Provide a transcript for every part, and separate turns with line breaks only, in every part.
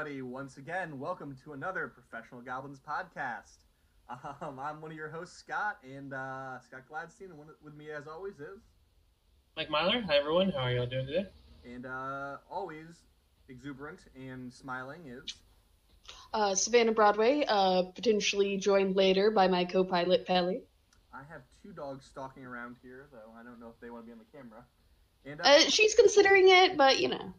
everybody. Once again, welcome to another Professional Goblins podcast. Um, I'm one of your hosts, Scott, and uh, Scott Gladstein, and one with me, as always, is.
Mike Myler. Hi, everyone. How are y'all doing today?
And uh, always exuberant and smiling is.
Uh, Savannah Broadway, uh, potentially joined later by my co-pilot Pelly.
I have two dogs stalking around here, though I don't know if they want to be on the camera. And,
Uh, she's considering it, but you know.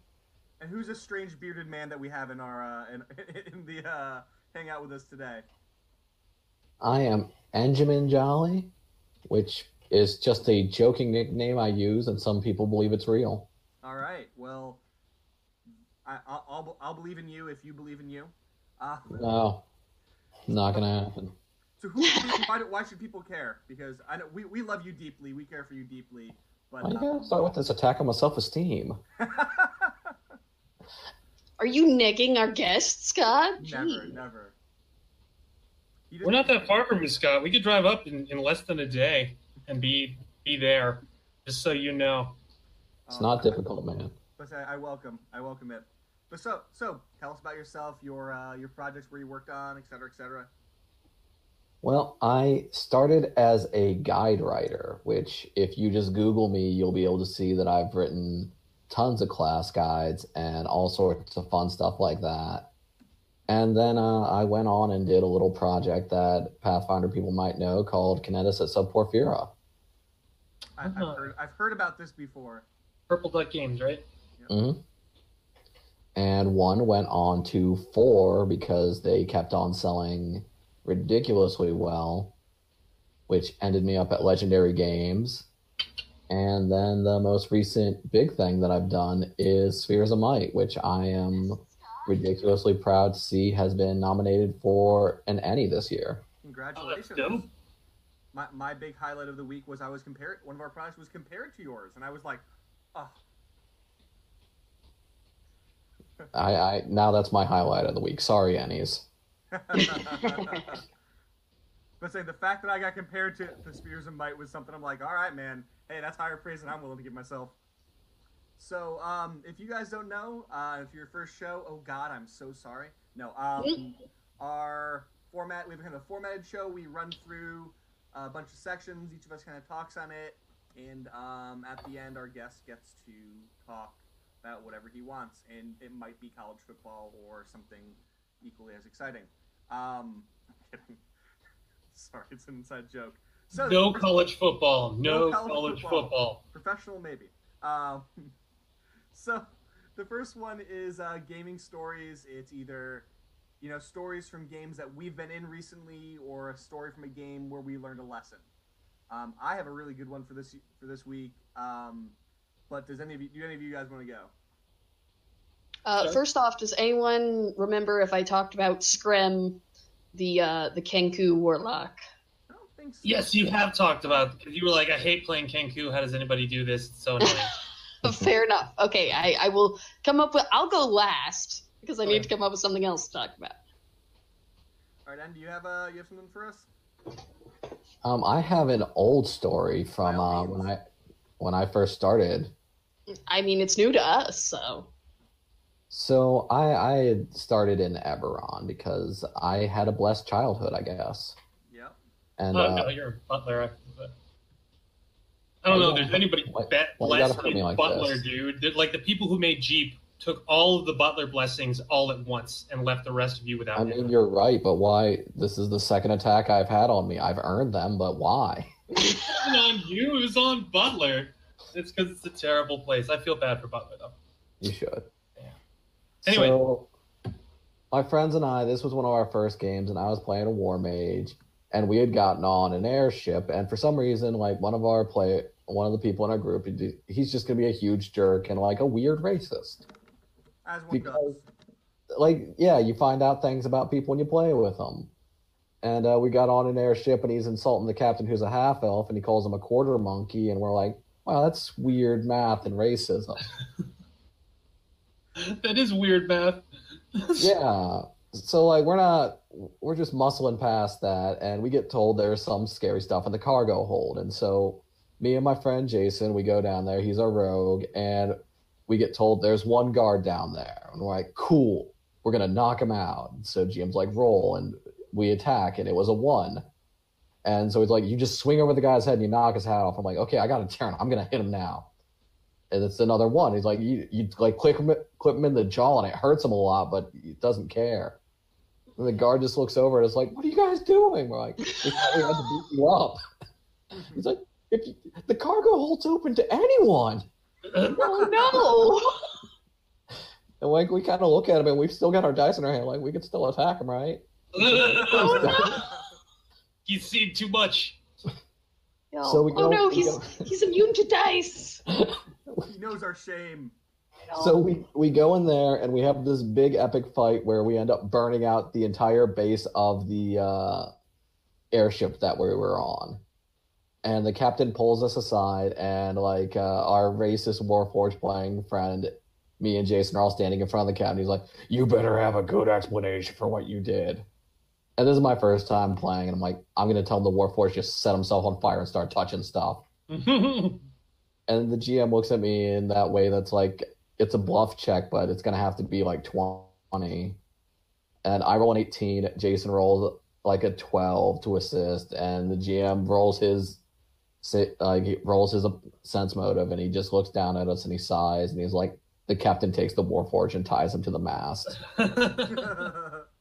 And who's a strange bearded man that we have in our uh, in, in the uh, hangout with us today?
I am Benjamin Jolly, which is just a joking nickname I use, and some people believe it's real.
All right. Well, I, I'll, I'll I'll believe in you if you believe in you. Uh,
No, not gonna happen.
so who? why, do- why should people care? Because I know we, we love you deeply. We care for you deeply. But
Why you
uh,
gotta start with this attack on my self-esteem?
Are you negging our guest, Scott?
never,
Gee.
never.
We're
didn't-
not that far from you, Scott. We could drive up in, in less than a day and be be there. Just so you know.
It's
um,
not difficult, man.
But I, I welcome, I welcome it. But so, so tell us about yourself, your uh, your projects, where you worked on, et cetera, et cetera.
Well, I started as a guide writer, which if you just Google me, you'll be able to see that I've written tons of class guides and all sorts of fun stuff like that. And then uh, I went on and did a little project that Pathfinder people might know called Kineticists of Porphyra.
I, I've
Uh-huh.
heard, I've heard about this before.
Purple Duck Games, right?
hmm And one went on to four because they kept on selling ridiculously well, which ended me up at Legendary Games. And then the most recent big thing that I've done is Spheres of Might, which I am ridiculously proud to see has been nominated for an ENnie this year.
Congratulations.
dope.
my, my big highlight of the week was I was compared. One of our products was compared to yours, and I was like, oh,
I, I now that's my highlight of the week. Sorry, ENnies.
but saying the fact that I got compared to the Spheres of Might was something I'm like, all right, man. Hey, that's higher praise than I'm willing to give myself. So, um, if you guys don't know, uh, if your first show, oh God, I'm so sorry. No, um, our format, we have kind of a formatted show. We run through a bunch of sections. Each of us kind of talks on it, and um, at the end, our guest gets to talk about whatever he wants, and it might be college football or something equally as exciting. Um, I'm kidding. Sorry, it's an inside joke. So
no college football. No,
No college
college,
football.
football.
professional maybe. Um, so the first one is uh, gaming stories. It's either you know stories from games that we've been in recently, or a story from a game where we learned a lesson. Um, I have a really good one for this for this week. Um, but does any of you do any of you guys want to go?
Uh,
Sure.
First off, does anyone remember if I talked about Scrim, the uh, the Kenku Warlock?
I don't think so.
Yes, you have talked about because you were like, I hate playing Kenku. How does anybody do this? It's so annoying.
Fair enough. Okay, I, I will come up with. I'll go last because I need to come up with something else to talk about.
All right, Andy, do you have uh, you have something for us?
Um, I have an old story from uh, when I when I first started.
I mean, it's new to us, so
So I I started in Eberron because I had a blessed childhood, I guess. And
oh
uh,
no, you're a butler. I- don't know. if There's anybody
Why-
bet
why you gotta
blessed
hurt me
in
like
butler,
this?
dude. They're- Like the people who made Jeep took all of the butler blessings all at once and left the rest of you without.
I mean, you're right, but why? This is the second attack I've had on me. I've earned them, but why?
It wasn't on you. It was on Butler. It's because it's a terrible place. I feel bad for Butler though.
You should.
Yeah. Anyway.
So, my friends and I, this was one of our first games, and I was playing a war mage, and we had gotten on an airship, and for some reason, like one of our play, one of the people in our group, he's just gonna be a huge jerk and like a weird racist.
As one
Because-
does.
like yeah you find out things about people when you play with them and uh, we got on an airship and he's insulting the captain who's a half elf and he calls him a quarter monkey and we're like wow that's weird math and racism
That is weird math.
yeah so like we're not we're just muscling past that and we get told there's some scary stuff in the cargo hold and so me and my friend jason we go down there he's our rogue and we get told there's one guard down there and we're like cool we're gonna knock him out. So GM's like, roll, and we attack, and it was a one. And so he's like, you just swing over the guy's head and you knock his hat off. I'm like, okay, I got a turn. I'm gonna hit him now. And it's another one. He's like, you you like click him clip him in the jaw and it hurts him a lot, but he doesn't care. And the guard just looks over and is like, what are you guys doing? We're like, we thought we had to beat you up. He's like, if you, the cargo holds open to anyone.
Oh no!
And like we kind of look at him and we've still got our dice in our hand, like we could still attack him, right? oh no!
He's seen too much.
no!
So we
oh,
go, oh
no,
we
he's
go-
he's immune to dice.
he knows our shame.
So we we go in there and we have this big epic fight where we end up burning out the entire base of the uh, airship that we were on. And the captain pulls us aside, and like uh, our racist Warforged playing friend, me and Jason are all standing in front of the captain. He's like, "You better have a good explanation for what you did." And this is my first time playing, and I'm like, "I'm gonna tell him the Warforged just set himself on fire and start touching stuff." And the GM looks at me in that way that's like, it's a bluff check, but it's going to have to be like 20. And I roll an 18. Jason rolls like a 12 to assist. And the GM rolls his like uh, he rolls his sense motive and he just looks down at us and he sighs and he's like, the captain takes the Warforge and ties him to the mast.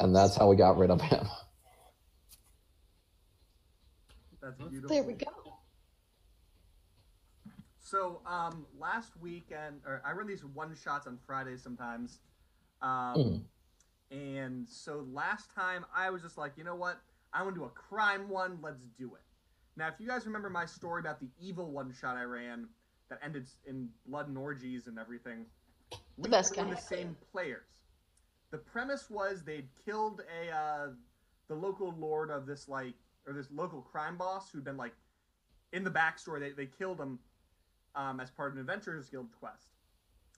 And that's how we got rid of him.
That's beautiful.
There we go.
So, um, last weekend, or I run these one shots on Fridays sometimes. Um,
Mm.
And so last time I was just like, you know what? I want to do a crime one. Let's do it. Now, if you guys remember my story about the evil one shot I ran that ended in blood and orgies and everything, we
best
were the same players. The premise was they'd killed a uh, the local lord of this like or this local crime boss who'd been like in the backstory. They they killed him um, as part of an Adventurers Guild quest.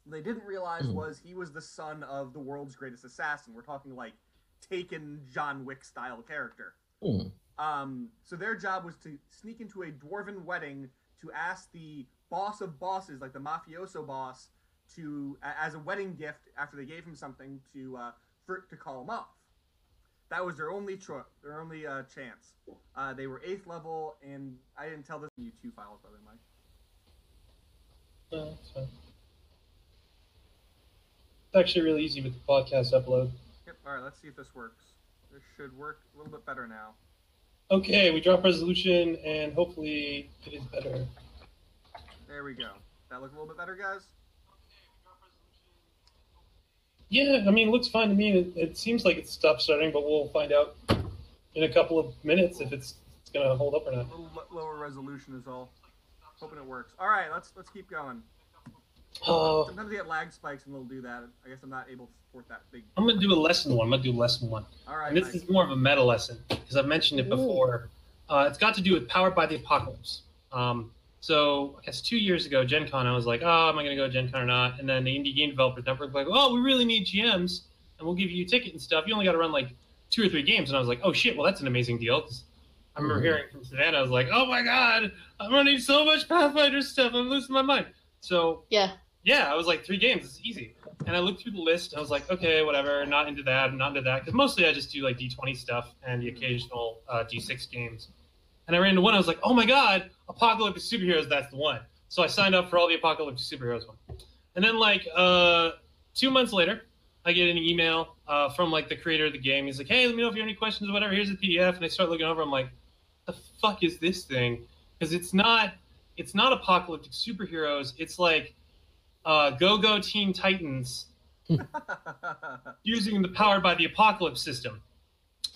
What they didn't realize
Mhm.
was he was the son of the world's greatest assassin. We're talking like Taken John Wick style character.
Hmm.
Um, so their job was to sneak into a dwarven wedding to ask the boss of bosses, like the mafioso boss, to as a wedding gift after they gave him something to uh, for to call him off. That was their only cho- their only uh, chance. Uh, they were eighth level, and I didn't tell this in you two files, by the way, Mike.
It's actually really easy with the podcast upload.
Yep. All right. Let's see if this works. This should work a little bit better now.
Okay, we drop resolution, and hopefully it is better.
There we go. That look a little bit better, guys.
Yeah, I mean, it looks fine to me. It, it seems like it's stopped starting, but we'll find out in a couple of minutes if it's, it's going to hold up or not.
A little lo- lower resolution is all. Hoping it works. All right. Let's let's keep going.
Oh,
Sometimes they get lag spikes and they'll do that. I guess I'm not able to support that big.
I'm going to do a lesson one. I'm going to do lesson one.
All right.
And this
Mike.
is more of a meta lesson because I've mentioned it before. Uh, it's got to do with Powered by the Apocalypse. Um, so I guess two years ago, Gen Con, I was like, oh, am I going to go to Gen Con or not? And then the Indie Game Developers Network was like, oh, we really need GMs and we'll give you a ticket and stuff. You only got to run like two or three games. And I was like, oh, shit, well, that's an amazing deal. 'Cause I remember
Mhm.
hearing from Savannah, I was like, oh my God, I'm running so much Pathfinder stuff. I'm losing my mind. So
Yeah.
yeah, I was like, three games, it's easy. And I looked through the list, and I was like, okay, whatever, not into that, not into that. Because mostly I just do like D20 stuff and the occasional uh, D6 games. And I ran into one, I was like, oh my god, Apocalyptic Superheroes, that's the one. So I signed up for all the Apocalyptic Superheroes one. And then, like, uh, two months later, I get an email uh, from like the creator of the game. He's like, hey, let me know if you have any questions or whatever. Here's the PDF. And I start looking over, I'm like, the fuck is this thing? Because it's not. It's not apocalyptic superheroes. It's like uh, Go Go Teen Titans using the powered by the apocalypse system.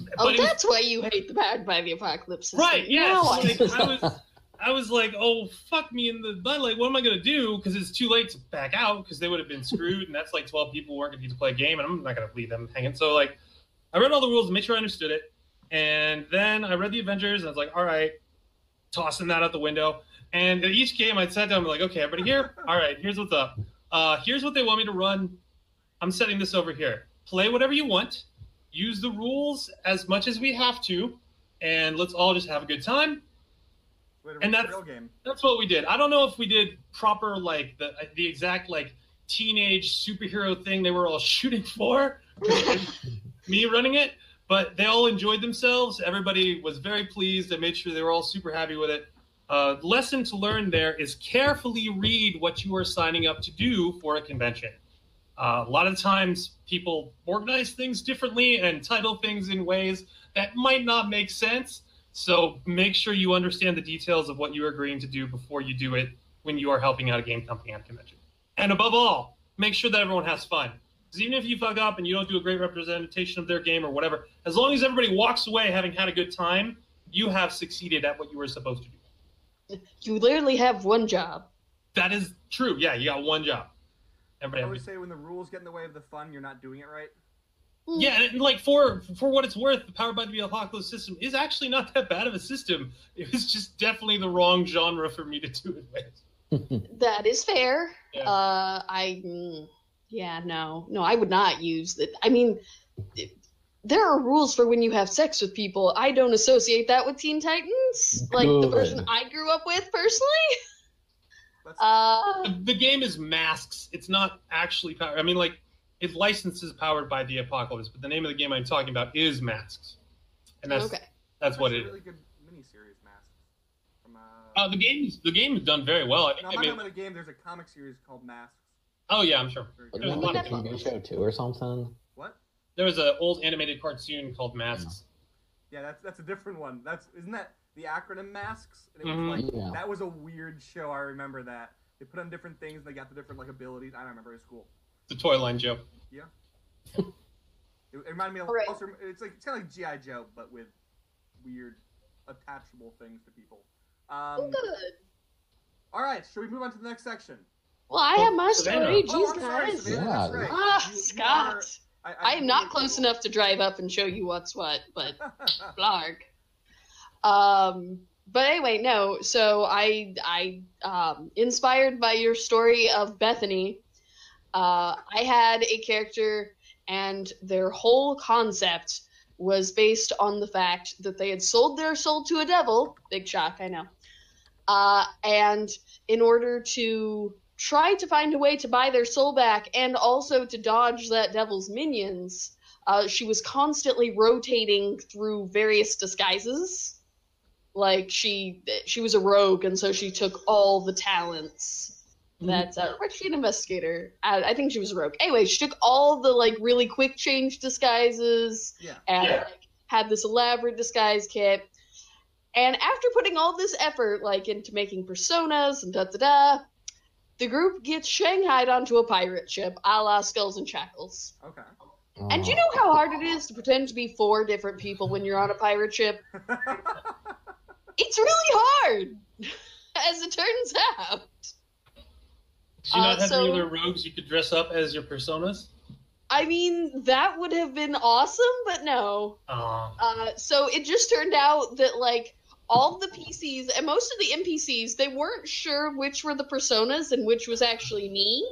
Oh,
But it was-
that's why you hate the Powered by the Apocalypse. system.
right. Yeah.
Now I
Like, I was, I was like, oh fuck me in the butt. Like, what am I gonna do? Because it's too late to back out because they would have been screwed, and that's like twelve people working to need to play a game, and I'm not gonna leave them hanging. So like, I read all the rules, made sure I understood it, and then I read the Avengers, and I was like, all right, tossing that out the window. And at each game, I sat down and be like, okay, everybody here? All right, here's what's up. Uh, here's what they want me to run. I'm setting this over here. Play whatever you want. Use the rules as much as we have to, and let's all just have a good time.
Wait,
And that's-
real game.
That's what we did. I don't know if we did proper like the the exact like teenage superhero thing they were all shooting for. me running it, but they all enjoyed themselves. Everybody was very pleased. I made sure they were all super happy with it. Uh, lesson to learn there is carefully read what you are signing up to do for a convention. Uh, a lot of times, people organize things differently and title things in ways that might not make sense. So make sure you understand the details of what you're agreeing to do before you do it when you are helping out a game company on a convention. And above all, make sure that everyone has fun. Because even if you fuck up and you don't do a great representation of their game or whatever, as long as everybody walks away having had a good time, you have succeeded at what you were supposed to do.
You literally have one job.
That is true. Yeah, you got one job.
I
Everybody
always say when the rules get in the way of the fun, you're not doing it right.
Yeah, and like for for what it's worth, the Powered by the Apocalypse system is actually not that bad of a system. It was just definitely the wrong genre for me to do it with.
That is fair.
Yeah.
Uh, I, mm, yeah, no, no, I would not use that. I mean, there are rules for when you have sex with people. I don't associate that with Teen Titans, like the
Good.
version I grew up with personally. Uh,
The, the game is masks. It's not actually powered. I mean, like it licenses Powered by the Apocalypse, but the name of the game I'm talking about is Masks, and that's
okay.
that's what
a
it is.
really good miniseries, Masks. From, uh,
Uh, the game's the game is done very well. I
no,
think
I'm
they
not
made-
about a game. There's a comic series called Masks.
Oh yeah, I'm sure.
Very
Wasn't.
There's a lot
like
of
a TV show too or something?
What?
There was an old animated cartoon called Masks.
Yeah, that's that's a different one. That's isn't that the acronym Masks? And it
Mhm.
like
Yeah.
that was a weird show. I remember that. They put on different things. and They got the different like abilities. I don't remember. It was cool.
The toy line joke.
It, it reminded me of
Alright.
also. It's like it's kind of like GI Joe, but with weird attachable things to people. Um,
good.
all right, should we move on to the next section?
Well, I have my
Savannah.
story.
Oh,
Jeez,
I'm
guys.
Savannah,
Yeah.
right.
Ah,
You- you
Scott.
are- I,
I am not close enough to drive up and show you what's what, but blarg. Um, but anyway, no. So I, I, um, inspired by your story of Bethany, uh, I had a character, and their whole concept was based on the fact that they had sold their soul to a devil. Big shock, I know. Uh, and in order to try to find a way to buy their soul back and also to dodge that devil's minions, uh, she was constantly rotating through various disguises. Like she she was a rogue, and so she took all the talents. That uh, or was she an investigator? I, I think she was a rogue. Anyway, she took all the like really quick change disguises
Yeah.
and
Yeah.
like, had this elaborate disguise kit. And after putting all this effort, like into making personas and da da da, the group gets shanghaied onto a pirate ship, a la Skulls and Shackles.
Okay.
And do you know how hard it is to pretend to be four different people when you're on a pirate ship? It's really hard, as it turns out.
Did you not
Uh,
have
so-
any other rogues you could dress up as your personas?
I mean, that would have been awesome, but no.
Aw.
Uh, so it just turned out that like all the PCs and most of the NPCs, they weren't sure which were the personas and which was actually me.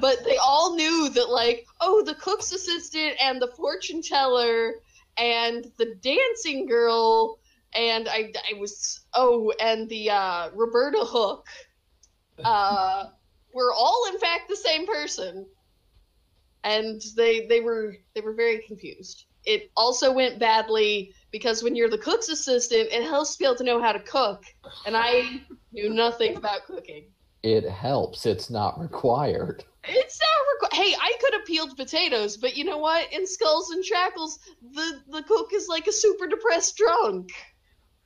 But they all knew that like, oh, the cook's assistant and the fortune teller and the dancing girl and I, I was oh and the uh, Roberta Hook uh, were all in fact the same person and they they were they were very confused. It also went badly because when you're the cook's assistant, it helps to be able to know how to cook, and I knew nothing about cooking.
It helps. It's not required.
It's not required. Hey, I could have peeled potatoes, but you know what? In Skulls and Shackles, the the cook is like a super depressed drunk.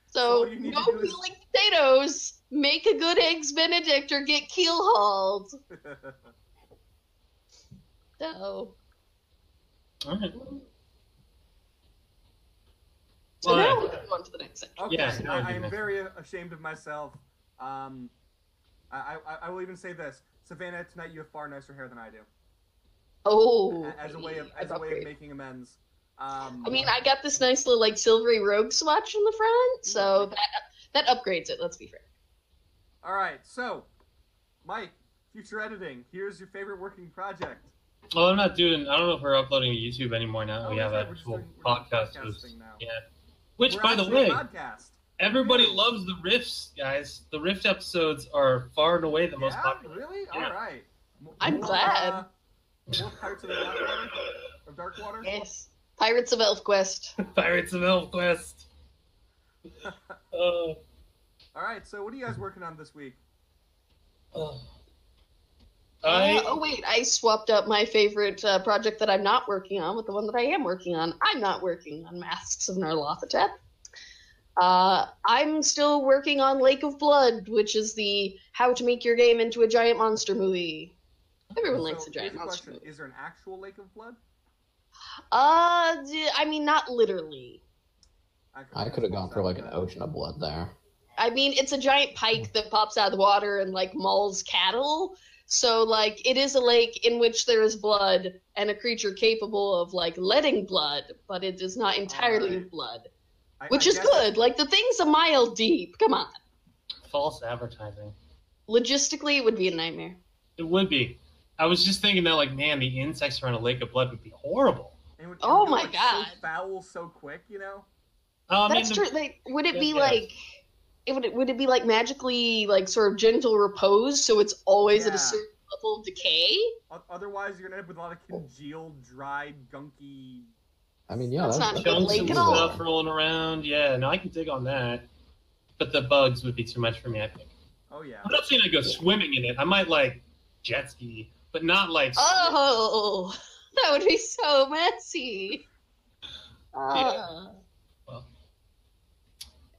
So
all you need
no
to do is-
peeling potatoes. Make a good eggs Benedict or get keel hauled. So,
All right.
So
Well,
now
I-
we can go on to the next section.
Okay,
Yeah, now
I,
I
I am
think
very ashamed of myself. Um, I, I, I will even say this, Savannah. Tonight you have far nicer hair than I do.
Oh,
as a way of as a way of making amends. Um,
I mean, I got this nice little like silvery rogue swatch in the front, so that that upgrades it. Let's be fair.
all right. So, Mike, future editing. Here's your favorite working project.
Well, I'm not doing. I don't know if we're uploading to YouTube anymore now.
Oh,
we have
yeah,
a
we're
full
doing- we're doing
podcast.
podcasting now.
Yeah. Which,
We're
by the way,
podcast.
everybody
Really?
loves the riffs, guys. The rift episodes are far and away the most popular.
really?
Yeah.
All right.
I'm
more,
glad.
uh, more Pirates of the Darkwater? Of Darkwater?
Yes. Pirates of ElfQuest.
Pirates of ElfQuest. Uh,
All right, so what are you guys working on this week?
uh,
Uh,
I
oh wait, I swapped up my favorite uh, project that I'm not working on with the one that I am working on. I'm not working on Masks of Nyarlathotep. Uh, I'm still working on Lake of Blood, which is the how to make your game into a giant monster movie. Everyone likes
So,
a giant
here's
monster
question.
movie.
Is there an actual Lake of Blood?
Uh, d- I mean, not literally.
I could have gone for like an ocean of blood there.
I mean, it's a giant pike that pops out of the water and like mauls cattle. So like it is a lake in which there is blood and a creature capable of like letting blood, but it is not entirely
Alright.
blood,
I-
which
I
is
guess
good. Like the thing's a mile deep. Come on.
false advertising.
Logistically, it would be a nightmare.
It would be. I was just thinking that, like, man, the insects around a lake of blood would be horrible.
it would- it
Oh
would go,
my
like,
God.
So foul so quick, you know?
Oh, I mean,
That's
the-
true. Like, would it be
Yeah.
like? It would would it be like magically like sort of gentle repose, so it's always at a certain level of decay?
Otherwise, you're gonna end up with a lot of congealed, dried, gunky.
I mean, yeah,
That's
that's,
not good
chunks
lake
and
at all.
stuff rolling around. Yeah, no, I can dig on that. But the bugs would be too much for me, I think.
Oh yeah.
I'm not saying I go swimming in it. I might like jet ski, but not like.
Oh, that would be so messy. Uh,
Well.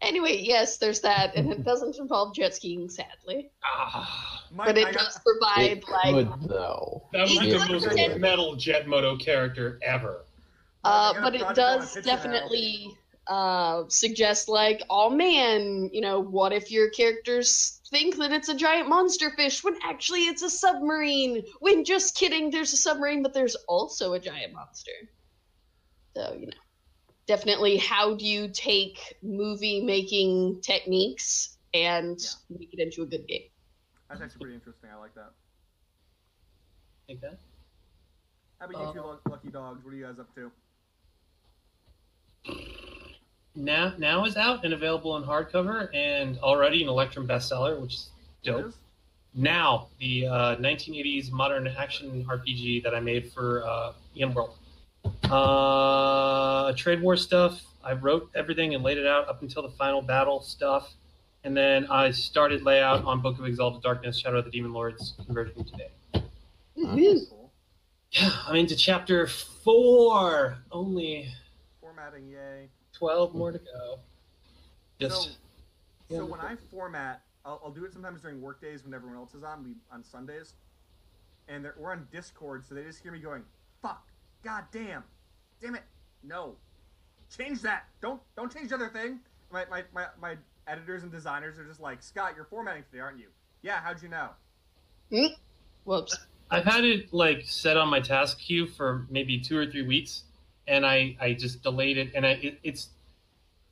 Anyway, yes, there's that, and it doesn't involve jet skiing, sadly.
Ah,
Mike,
But
I
it
got-
does provide
it
like
could though.
that would be
It
the most
pretend-
metal Jet Moto character ever.
Uh,
I got a
but it
project on a
does definitely uh, suggest, like, oh man, you know, what if your characters think that it's a giant monster fish when actually it's a submarine? When just kidding, there's a submarine, but there's also a giant monster. So, you know, definitely how do you take movie making techniques and make it into a good game?
That's actually pretty interesting. I like that.
Think that?
How about you
Uh,
two lucky dogs? What are you guys up to?
Now, now is out and available in hardcover and already an Electrum bestseller, which is dope.
is?
Now, the uh, 1980s modern action RPG that I made for uh, Ian World. Uh, trade war stuff. I wrote everything and laid it out up until the final battle stuff, and then I started layout on Book of Exalted Darkness: Shadow of the Demon Lords conversion today.
Woo-hoo.
Yeah, I'm into chapter four. Only
Formatting, yay.
12 more to go. Just
so,
yeah.
so when I format, I'll, I'll do it sometimes during work days when everyone else is on. We on Sundays, and we're on Discord, so they just hear me going, "Fuck, god damn, damn it, no, change that. Don't don't change the other thing." My my, my, my editors and designers are just like, "Scott, you're formatting today, aren't you?" Yeah, how'd you know?
Whoops.
I've had it like set on my task queue for maybe two or three weeks, and I I just delayed it, and I it, it's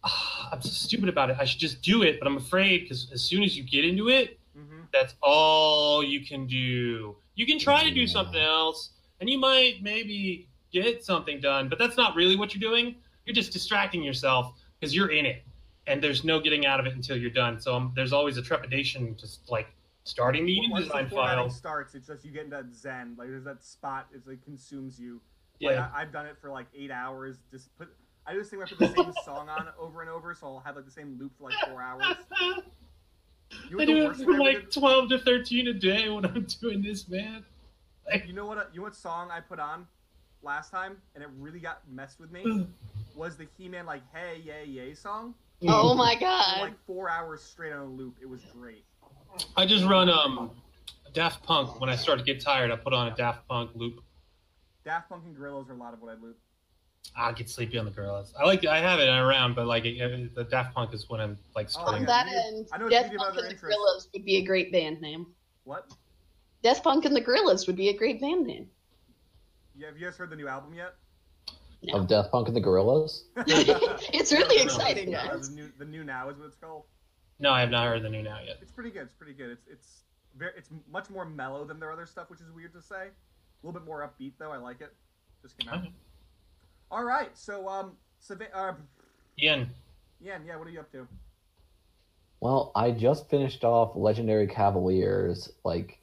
ah, I'm so stupid about it. I should just do it, but I'm afraid because as soon as you get into it,
Mm-hmm.
that's all you can do. You can try to do something else, and you might maybe get something done, but that's not really what you're doing. You're just distracting yourself because you're in it, and there's no getting out of it until you're done. So um, there's always a trepidation, just like starting the
Once the formatting
file.
starts, it's just you get in that zen. Like there's that spot. It's like consumes you. Like,
Yeah.
I, I've done it for like eight hours. Just put. I do this thing I put the same song on over and over, so I'll have like the same loop for like four hours. You know
I do it for like 12 to 13 a day when I'm doing this, man.
Like, You know what? You know what song I put on last time, and it really got messed with me. Was the He-Man like "Hey Yay Yay" song?
Oh my
For
god.
like four hours straight on a loop. It was great.
I just run um Daft Punk when I start to get tired. I put on a Daft Punk loop.
Daft Punk and Gorillaz are a lot of what I loop.
I get sleepy on the Gorillaz. I like I have it around, but like it, the Daft Punk is when I'm like
Oh,
On that end,
I know it's
Death
medium
Punk and the
interests.
Gorillas would be a great band name.
What?
Death Punk and the Gorillas would be a great band name.
Yeah, have you guys heard the new album yet?
Of Death Punk and the Gorillas?
it's really
No,
exciting,
Yeah,
guys.
the new, the new now is what it's called.
No, I have not heard the new now yet.
It's pretty good. It's pretty good. It's it's very it's much more mellow than their other stuff, which is weird to say. A little bit more upbeat though. I like it. Just came out.
Okay.
All right. So um, Sava- uh,
Ian,
yeah, yeah. What are you up to?
Well, I just finished off Legendary Cavaliers like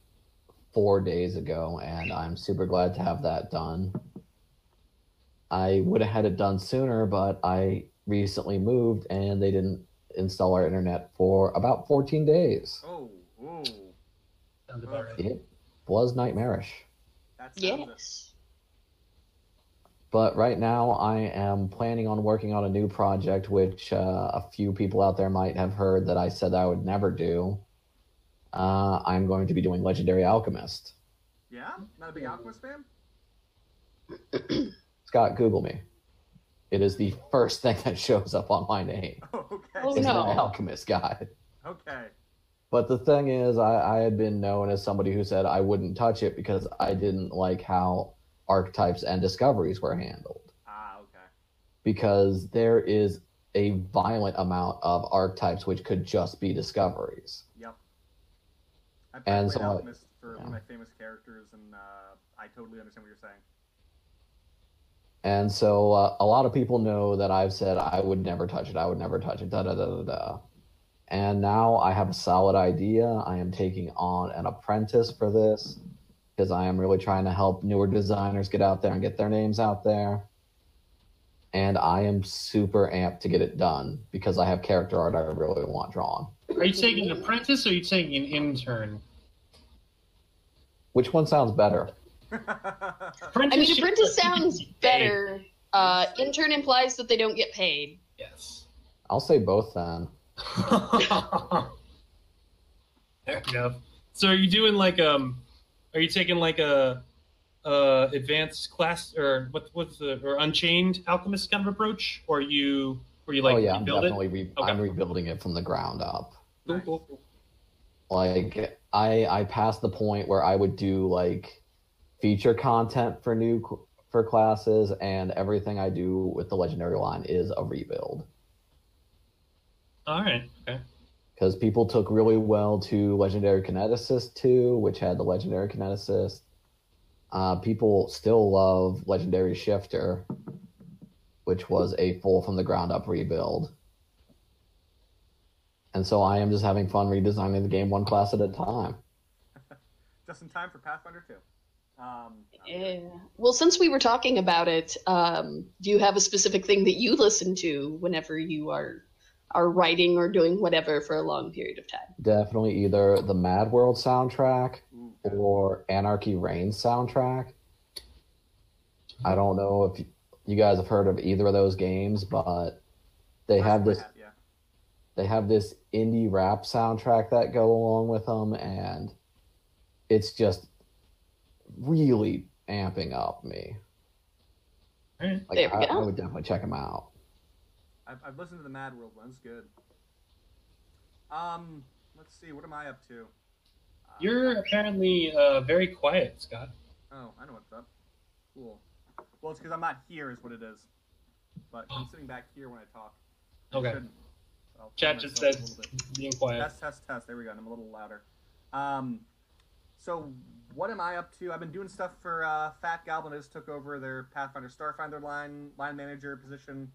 four days ago, and I'm super glad to have that done. I would have had it done sooner, but I recently moved and they didn't install our internet for about 14 days.
Oh, ooh,
Sounds about right.
It was nightmarish.
that sounds it.
Yes.
But right now, I am planning on working on a new project, which uh, a few people out there might have heard that I said I would never do. Uh, I'm going to be doing Legendary Alchemist.
Yeah, not a big Alchemist fan.
Scott, Google me. It is the first thing that shows up on my name.
Oh, okay.
Oh,
Is
no.
the Alchemist guide.
Okay.
But the thing is, I, I had been known as somebody who said I wouldn't touch it because I didn't like how archetypes and discoveries were handled.
Ah, okay.
Because there is a violent amount of archetypes which could just be discoveries.
Yep. I
And so I-
Alchemist for one of my famous characters, and uh, I totally understand what you're saying.
And so uh, a lot of people know that I've said I would never touch it. I would never touch it. Da da da da da. And now I have a solid idea. I am taking on an apprentice for this because I am really trying to help newer designers get out there and get their names out there. And I am super amped to get it done because I have character art I really want drawn.
Are you taking an apprentice or are you taking an intern?
Which one sounds better?
I mean,
should-
apprentice sounds better. Uh, intern implies that they don't get paid.
Yes.
I'll say both then.
Fair enough. So are you doing like um, are you taking like a uh advanced class or what what's the or unchained alchemist kind of approach, or you or you like
oh yeah, I'm
rebuild it?
definitely re-
Okay.
I'm rebuilding it from the ground up.
Cool, cool, cool.
like i i passed the point where i would do like feature content for new for classes and everything i do with the legendary line is a rebuild
All right. Okay.
because people took really well to legendary kineticist 2 which had the legendary kineticist uh, people still love legendary shifter which was a full from the ground up rebuild and so i am just having fun redesigning the game one class at a time
Just in time for Pathfinder 2. Um,
Yeah. Well, since we were talking about it, um, do you have a specific thing that you listen to whenever you are are writing or doing whatever for a long period of time?
Definitely either the Mad World soundtrack
ooh,
or Anarchy Reigns soundtrack. I don't know if you guys have heard of either of those games, but they have this
Yeah.
They have this indie rap soundtrack that go along with them and it's just really amping up me. Like
There we
I,
go.
I would definitely check them out.
I've, I've listened to the Mad World one. It's good. Um, let's see. What am I up to? Uh,
You're apparently uh, very quiet, Scott.
Oh, I know what's up. Cool. Well, it's because I'm not here, is what it is. But I'm sitting back here when I talk.
Okay.
shouldn't. So I'll
Chat just
myself
said
a little bit.
being quiet.
Test, test, test. There we go. and I'm a little louder. Um, so what am I up to? I've been doing stuff for uh, Fat Goblin. Has took over their Pathfinder Starfinder line line manager position.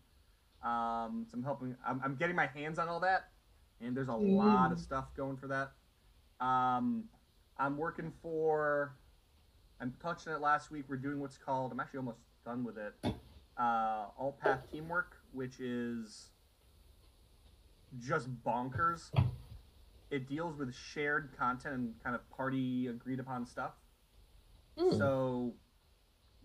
Um, so I'm helping. I'm, I'm getting my hands on all that, and there's a lot of stuff going for that. Um, I'm working for. I'm touching it last week. We're doing what's called. I'm actually almost done with it. Uh, All Path Teamwork, which is just bonkers. It deals with shared content and kind of party agreed upon stuff.
Hmm.
So,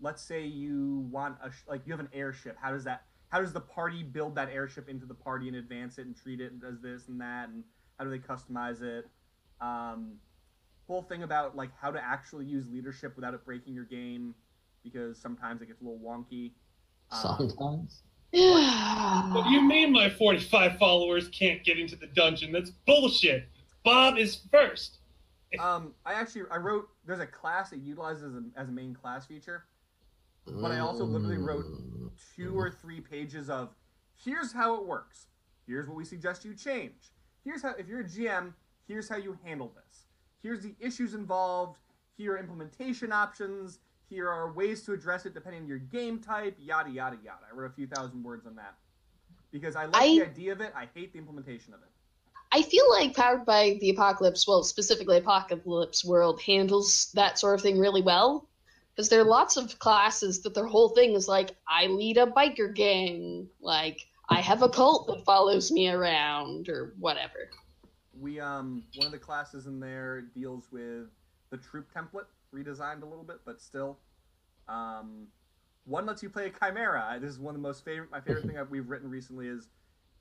let's say you want a sh- like you have an airship. How does that? How does the party build that airship into the party and advance it and treat it and does this and that and how do they customize it? Um, whole thing about like how to actually use leadership without it breaking your game because sometimes it gets a little wonky. Um,
Sometimes.
What do you mean my 45 followers can't get into the dungeon? That's bullshit. Bob is first.
Um, I actually I wrote there's a class that utilizes a, as a main class feature. But I also literally wrote. Two or three pages of here's how it works. Here's what we suggest you change. Here's how if you're a GM, here's how you handle this. Here's the issues involved. Here are implementation options. Here are ways to address it depending on your game type. Yada yada yada. I wrote a few thousand words on that because I like
I-
the idea of it. I hate the implementation of it.
I feel like Powered by the Apocalypse, well, specifically Apocalypse World, handles that sort of thing really well. Because there are lots of classes that their whole thing is like, I lead a biker gang. Like, I have a cult that follows me around, or whatever.
We um one of the classes in there deals with the troop template redesigned a little bit, but still. Um, one lets you play a chimera. This is one of the most favorite. My favorite thing that we've written recently is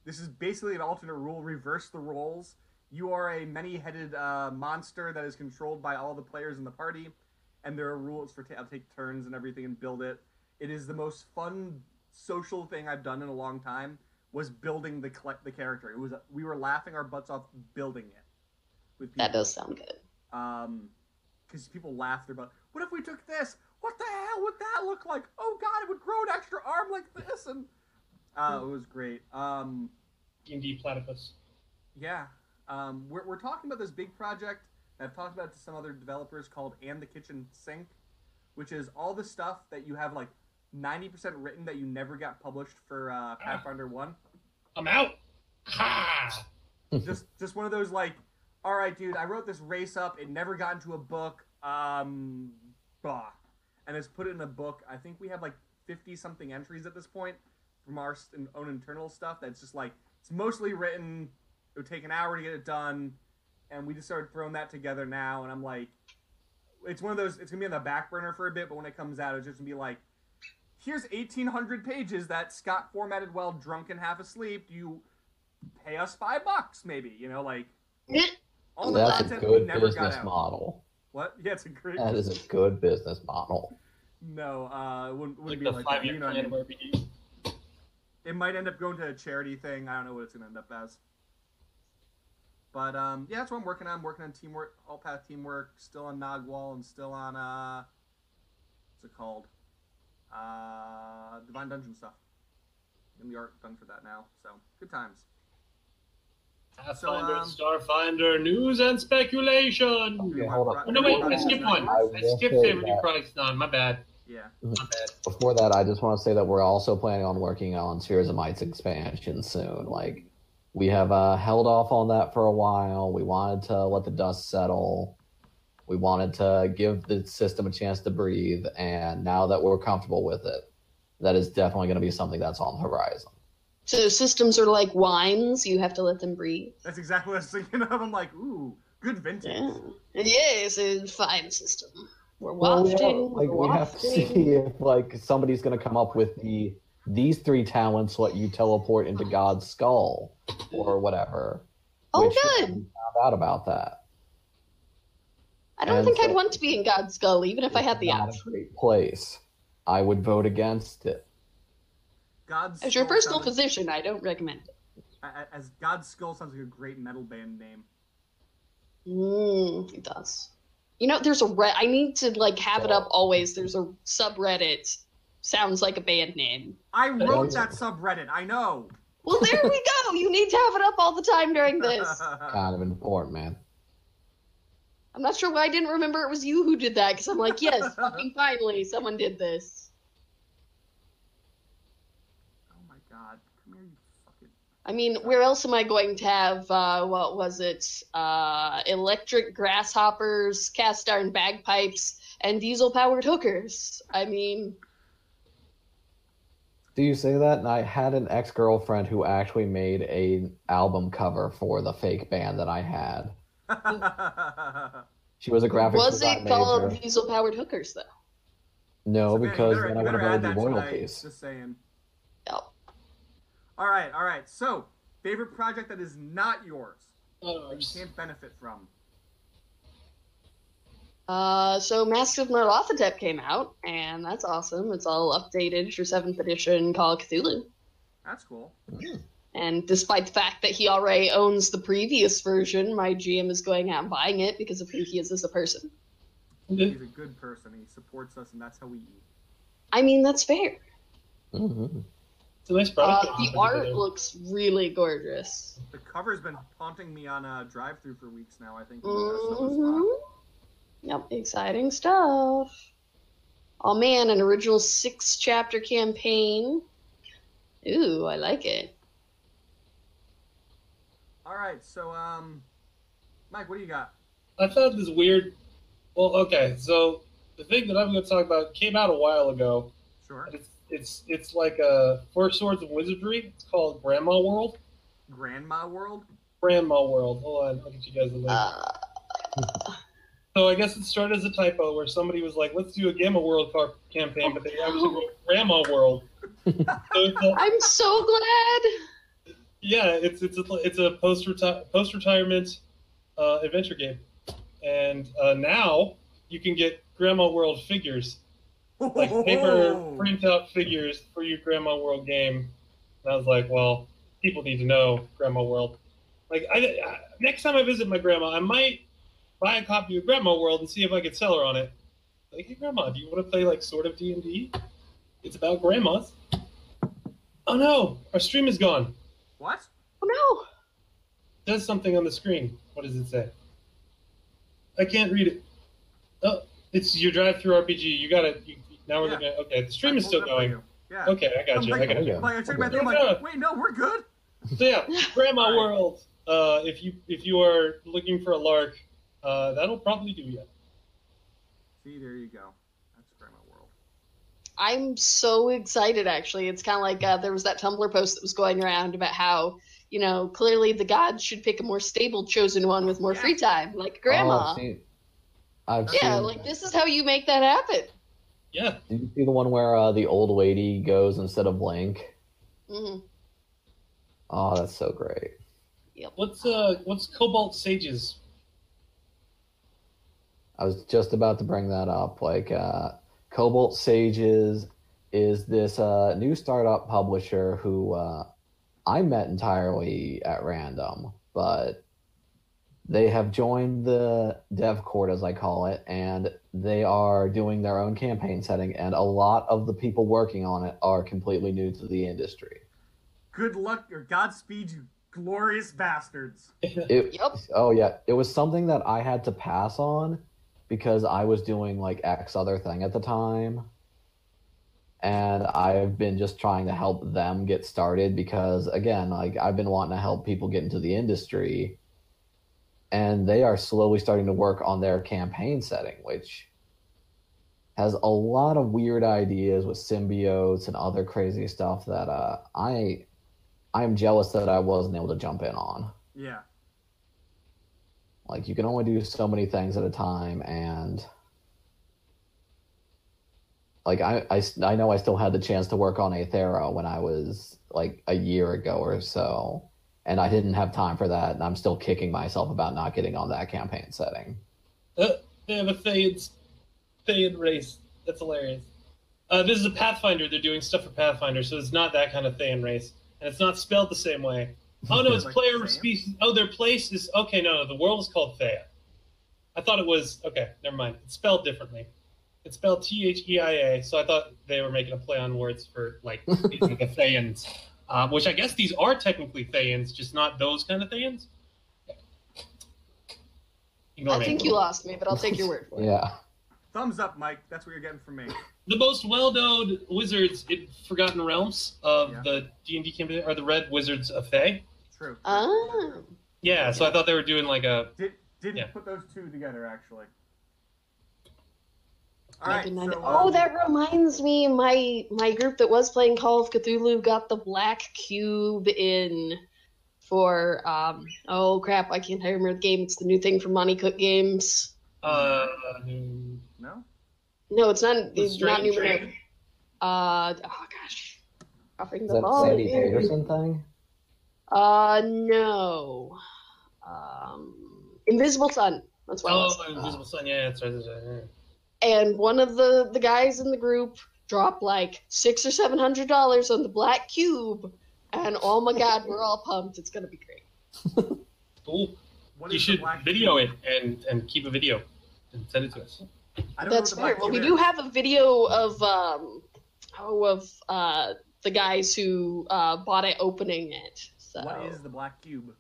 this is basically an alternate rule. Reverse the roles. You are a many-headed uh, monster that is controlled by all the players in the party, and there are rules for ta- take turns and everything and build it. It is the most fun social thing I've done in a long time. Was building the collect the character. It was we were laughing our butts off building it. With
That does sound good.
Um, because people laugh their butt. What if we took this? What the hell would that look like? Oh God, it would grow an extra arm like this, and uh, it was great. Um,
D&D platypus.
yeah, um, we're we're talking about this big project. I've talked about it to some other developers called "And the Kitchen Sink," which is all the stuff that you have like ninety percent written that you never got published for uh, Pathfinder One.
I'm out. Ha!
just just one of those like, all right, dude, I wrote this race up. It never got into a book. Um, bah. And it's put it in a book. I think we have like fifty something entries at this point from our own internal stuff. That's just like it's mostly written. It would take an hour to get it done, and we just started throwing that together now. And I'm like, it's one of those. It's gonna be on the back burner for a bit, but when it comes out, it's just gonna be like. Here's 1,800 pages that Scott formatted while drunk and half asleep. Do you pay us five bucks, maybe. You know, like all the
That's a
content we
good
never got
business
out.
model.
What? Yeah, it's a great.
That is a good business model.
No, uh, it wouldn't, wouldn't
the
be like
five
that.
year
You know what I
plan
mean? It might end up going to a charity thing. I don't know what it's gonna end up as. But um, yeah, that's what I'm working on. I'm working on teamwork, all path teamwork. Still on Nogwall and still on uh, what's it called? Uh, Divine Dungeon stuff. And the art done for that now. So good times.
Pathfinder,
um,
Starfinder, news and speculation.
Okay, hold on.
Oh, no, wait, I skipped one.
I
I skipped
say
favorite new
that-
products done. My bad.
Yeah.
My bad.
Before that, I just want to say that we're also planning on working on Spheres of Might's expansion soon. Like, we have uh, held off on that for a while. We wanted to let the dust settle. We wanted to give the system a chance to breathe, and now that we're comfortable with it, that is definitely going to be something that's on the horizon.
So systems are like wines; you have to let them breathe.
That's exactly what I was thinking of. I'm like, ooh, good vintage.
Yeah. Yes, a fine system. We're
Well, we have-
wafting.
like
we're
we have to see if like somebody's going to come up with the these three talents let you teleport into God's skull or whatever.
Oh,
which
good.
We found out about that.
I don't
And
think
so-
I'd want to be in God's skull, even if I had the
It's
option.
great place. I would vote against it.
God's
As your
Skull
personal
sounds
physician, I don't recommend it.
a- a- As God's Skull sounds like a great metal band name.
Mm, it does. You know, there's a re- I need to like have it up always. There's a subreddit. Sounds like a band name.
I wrote that subreddit. I know.
Well, there we go. You need to have it up all the time during this.
Kind of important, man.
I'm not sure why I didn't remember it was you who did that because I'm like, yes, fucking finally, someone did this.
oh my god. Come here, you fucking.
I mean, where else am I going to have, uh, what was it? Uh, electric grasshoppers, cast iron bagpipes, and diesel powered hookers. I mean,
Do you say that? And I had an ex girlfriend who actually made a album cover for the fake band that I had. She was a graphic
was
design
it called diesel powered hookers, though?
No,
So, man, you
because
better-
then I would have
better add
owed you
that
royalties.
Just saying.
Yep.
All right, all right. So, favorite project that is not yours uh, that you can't benefit from.
Uh, so Mask of Nyarlathotep came out, and that's awesome. It's all updated for 7th edition Call of Cthulhu.
That's cool. Hmm.
And despite the fact that he already owns the previous version, my GM is going out and buying it because of who he is as a person. Hmm.
He's a good person. He supports us, and that's how we eat.
I mean, that's fair.
Mhm.
It's a nice
Uh, the art looks really gorgeous.
The cover's been haunting me on a drive-through for weeks now. I think. in the Snowy
hmm. Yep, exciting stuff. Oh man, an original six chapter campaign. Ooh, I like it.
All right, so um, Mike, what do you got?
I found this weird. Well, okay, so the thing that I'm going to talk about came out a while ago.
Sure.
It's it's it's like a Four Swords of Wizardry. It's called Grandma World.
Grandma World.
Grandma World. Hold on, I'll get you guys the link.
Uh,
so I guess it started as a typo where somebody was like, "Let's do a Gamma World car- campaign," but they actually wrote Grandma World. so a,
I'm so glad.
yeah, it's it's a it's a post post retirement uh, adventure game, and uh, now you can get Grandma World figures, like paper printout figures for your Grandma World game. And I was like, well, people need to know Grandma World. Like, I, I, next time I visit my grandma, I might buy a copy of Grandma World and see if I could sell her on it. Like, hey, Grandma, do you want to play like sort of D and D? It's about grandmas. Oh no, our stream is gone.
What?
Oh no
does something on the screen. What does it say? I can't read it. Oh, it's your DriveThruRPG. You got it. You, now we're
Yeah.
looking. Okay, the stream
I
is still
pulled it up for
going.
Yeah.
Okay, I got
I'm
you. I got you.
Like, I took my
Okay.
thing. I'm like, wait, no, we're good.
So yeah, Grandma
Alright.
World. Uh, if you if you are looking for a lark, uh, that'll probably do you.
See, there you go. That's Grandma World.
I'm so excited. Actually, it's kind of like uh, there was that Tumblr post that was going around about how you know clearly the gods should pick a more stable chosen one with more
Yeah.
free time, like
Oh,
Grandma.
I've seen, I've
yeah,
seen-
like this is how you make that happen.
Yeah.
Did you see the one where uh, the old lady goes instead of Link?
hmm
Oh, that's so great.
What's uh what's Cobalt Sages?
I was just about to bring that up. Like, uh, Cobalt Sages is this uh, new startup publisher who uh, I met entirely at random, but they have joined the dev court, as I call it, and they are doing their own campaign setting, and a lot of the people working on it are completely new to the industry.
Good luck or Godspeed, you glorious bastards.
It,
Yep.
Oh yeah, it was something that I had to pass on because I was doing like X other thing at the time. And I've been just trying to help them get started because again, like I've been wanting to help people get into the industry and they are slowly starting to work on their campaign setting which has a lot of weird ideas with symbiotes and other crazy stuff that uh I I'm jealous that I wasn't able to jump in on.
Yeah.
Like you can only do so many things at a time, and like I, I, I know I still had the chance to work on Aethera when I was like a year ago or so, and I didn't have time for that, and I'm still kicking myself about not getting on that campaign setting.
Uh, they have a Thayan, Thayan race. That's hilarious. Uh, this is a Pathfinder. They're doing stuff for Pathfinder, so it's not that kind of Thayan race, and it's not spelled the same way. Oh no, it's
Like
player
Theia?
species. Oh, their place is okay. No, no, the world is called Theia. I thought it was okay. Never mind. It's spelled differently. It's spelled T H E I A. So I thought they were making a play on words for like these are the Thayans, um, which I guess these are technically Thayans, just not those kind of Thayans. Ignore
I
me.
think you lost me, but I'll take your word for it.
Yeah,
Thumbs up, Mike. That's what you're getting from me.
the most well-known wizards in Forgotten Realms of
Yeah.
the D and D campaign are the Red Wizards of Thay.
True.
Ah.
Yeah, so I thought they were doing like a
Did, didn't
Yeah.
put those two together actually. All
I
right.
didn't-
So,
oh,
um,
that reminds me. My my group that was playing Call of Cthulhu got the black cube in for um. Oh crap! I can't remember the game. It's the new thing from Monte Cook Games.
uh,
no.
No, it's not.
The
It's not new.
Dragon?
Uh oh gosh, dropping
is
the
that
ball.
Sandy
here.
Thing?
Uh no. Um, Invisible Sun. That's what. it was.
oh, Invisible Sun. Yeah, that's right. That's right. yeah.
And one of the the guys in the group dropped like six or seven hundred dollars on the black cube and oh my god we're all pumped it's gonna be great
Cool.
What
You should video
cube?
it and and keep a video and send it to us.
I don't
that's
know
fair well we do have a video of um oh of uh the guys who uh bought it opening it so
What is the black cube?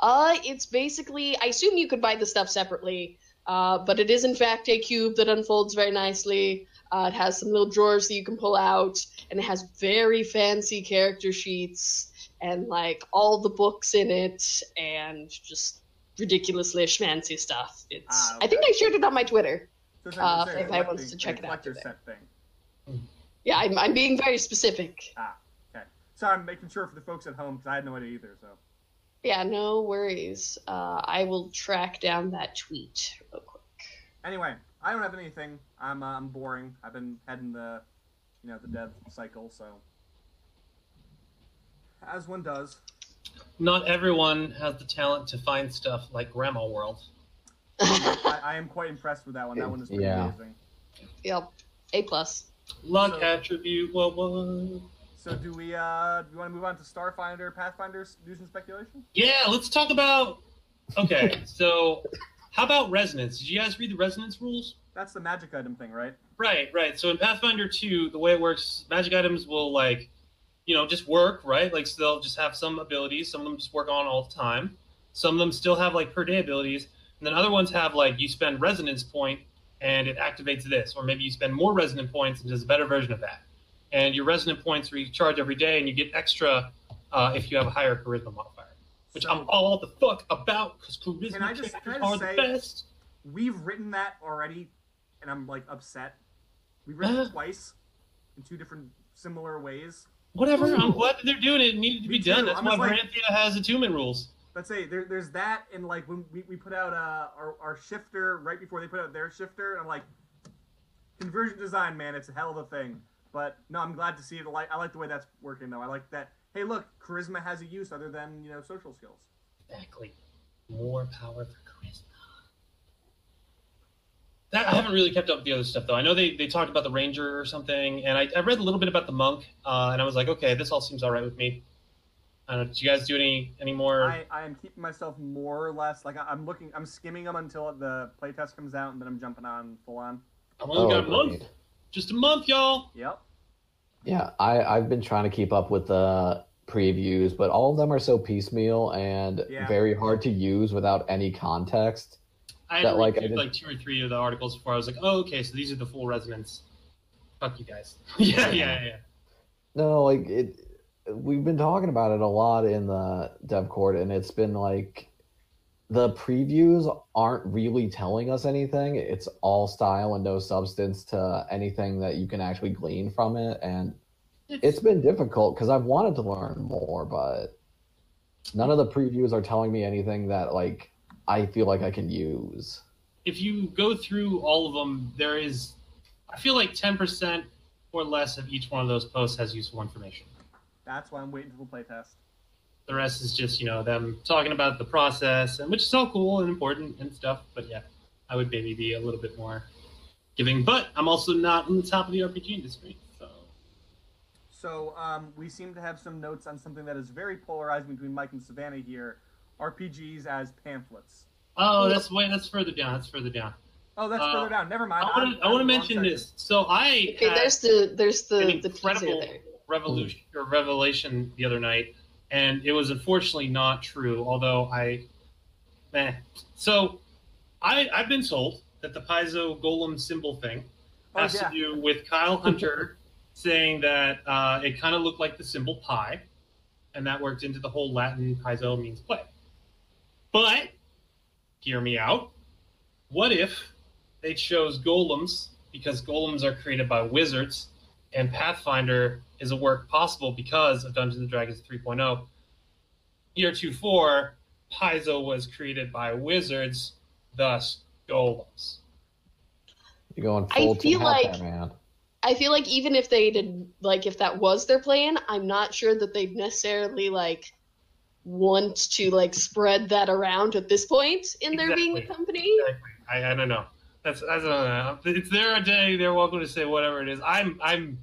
uh it's basically i assume you could buy the stuff separately uh but it is in fact a cube that unfolds very nicely Uh, it has some little drawers that you can pull out, and it has very fancy character sheets and like all the books in it, and just ridiculously schmancy stuff. It's.
Ah,
I think. I shared it on my Twitter. Uh, if anybody wants to check it out
thing.
Yeah, I'm, I'm being very specific.
Ah, Okay. Sorry, I'm making sure for the folks at home because I had no idea either. So.
Yeah, no worries. Uh, I will track down that tweet real quick.
Anyway, I don't have anything. I'm uh, I'm boring. I've been heading the, you know, the dev cycle. So. As one does.
Not everyone has the talent to find stuff like Grandma World.
I, I am quite impressed with that one. That one is pretty
Yeah.
amazing.
yep, A plus.
Luck
So-
attribute. Well, well,
So do we uh do we want to move on to Starfinder, Pathfinder news and speculation?
yeah. Let's talk about. Okay, so how about resonance? Did you guys read the resonance rules?
That's the magic item thing, right?
Right, right. So in Pathfinder 2, the way it works, magic items will like, you know, just work, right? Like so they'll just have some abilities. Some of them just work on all the time. Some of them still have like per day abilities, and then other ones have like you spend resonance point and it activates this, or maybe you spend more resonance points and does a better version of that. And your resonant points recharge every day, and you get extra uh, if you have a higher charisma modifier, which I'm all the fuck about because charisma
I just- can I
are
just
the
say-
best.
we've written that already, and I'm like upset. We've written
Uh.
it twice in two different similar ways.
Whatever. I'm glad that they're doing it. It needed to
Me
be done. That's
I'm
why
like-
has attunement rules.
Let's say there, there's that, and like when we, we put out uh, our our shifter right before they put out their shifter, I'm like, conversion design, man, it's a hell of a thing. But no, I'm glad to see it. I like I like the way that's working though. I like that. Hey, look, charisma has a use other than you know social skills.
Exactly. More power for charisma. That, I haven't really kept up with the other stuff though. I know they, they talked about the ranger or something, and I, I read a little bit about the monk, uh, and I was like, okay, this all seems all right with me. I don't know, did you guys do any any more?
I, I am keeping myself more or less like I- I'm looking. I'm skimming them until the playtest comes out, and then I'm jumping on full on.
I've only got a month,
agreed.
Just a month, y'all.
Yep.
Yeah, I, I've been trying to keep up with the previews, but all of them are so piecemeal and
Yeah.
very hard to use without any context.
I had
That, like, I
like two or three of the articles before I was like, oh, okay, so these are the full resonance. Fuck you guys. yeah, yeah, yeah.
No, like it. We've been talking about it a lot in the dev court, and it's been like the previews aren't really telling us anything. It's all style and no substance to anything that you can actually glean from it, and it's been difficult because I've wanted to learn more, but none of the previews are telling me anything that like I feel like I can use.
if you go through all of them, there is, I feel like 10% or less of each one of those posts has useful information.
That's why I'm waiting for the playtest.
The rest is just, you know, them talking about the process, and which is all cool and important and stuff. But yeah, I would maybe be a little bit more giving. But I'm also not on the top of the RPG industry. So
So um, we seem to have some notes on something that is very polarizing between Mike and Savannah here: RPGs as pamphlets.
Oh, that's way that's further down. That's further down.
Oh, that's
Uh,
further down. Never mind.
I want to I want to mention
section.
this. So I
Okay,
had-
there's the there's the
an
the
incredible
there.
revolution or revelation the other night, and it was unfortunately not true. Although I, meh. So, I I've been told that the Paizo Golem symbol thing
Oh,
has
yeah.
to do with Kyle Hunter saying that uh, it kind of looked like the symbol pi, and that worked into the whole Latin Paizo means play. But hear me out. What if they chose golems because golems are created by wizards and Pathfinder is a work possible because of Dungeons and Dragons 3.0. Year 2.4, Paizo was created by wizards, thus golems.
You're going full I
feel
Tim
like-
there, man.
I feel like even if they did like if that was their plan, I'm not sure that they'd necessarily like want to like spread that around at this point in there being a
Exactly.
company.
I, I don't know. That's I don't know. It's their day. They're welcome to say whatever it is. I'm I'm.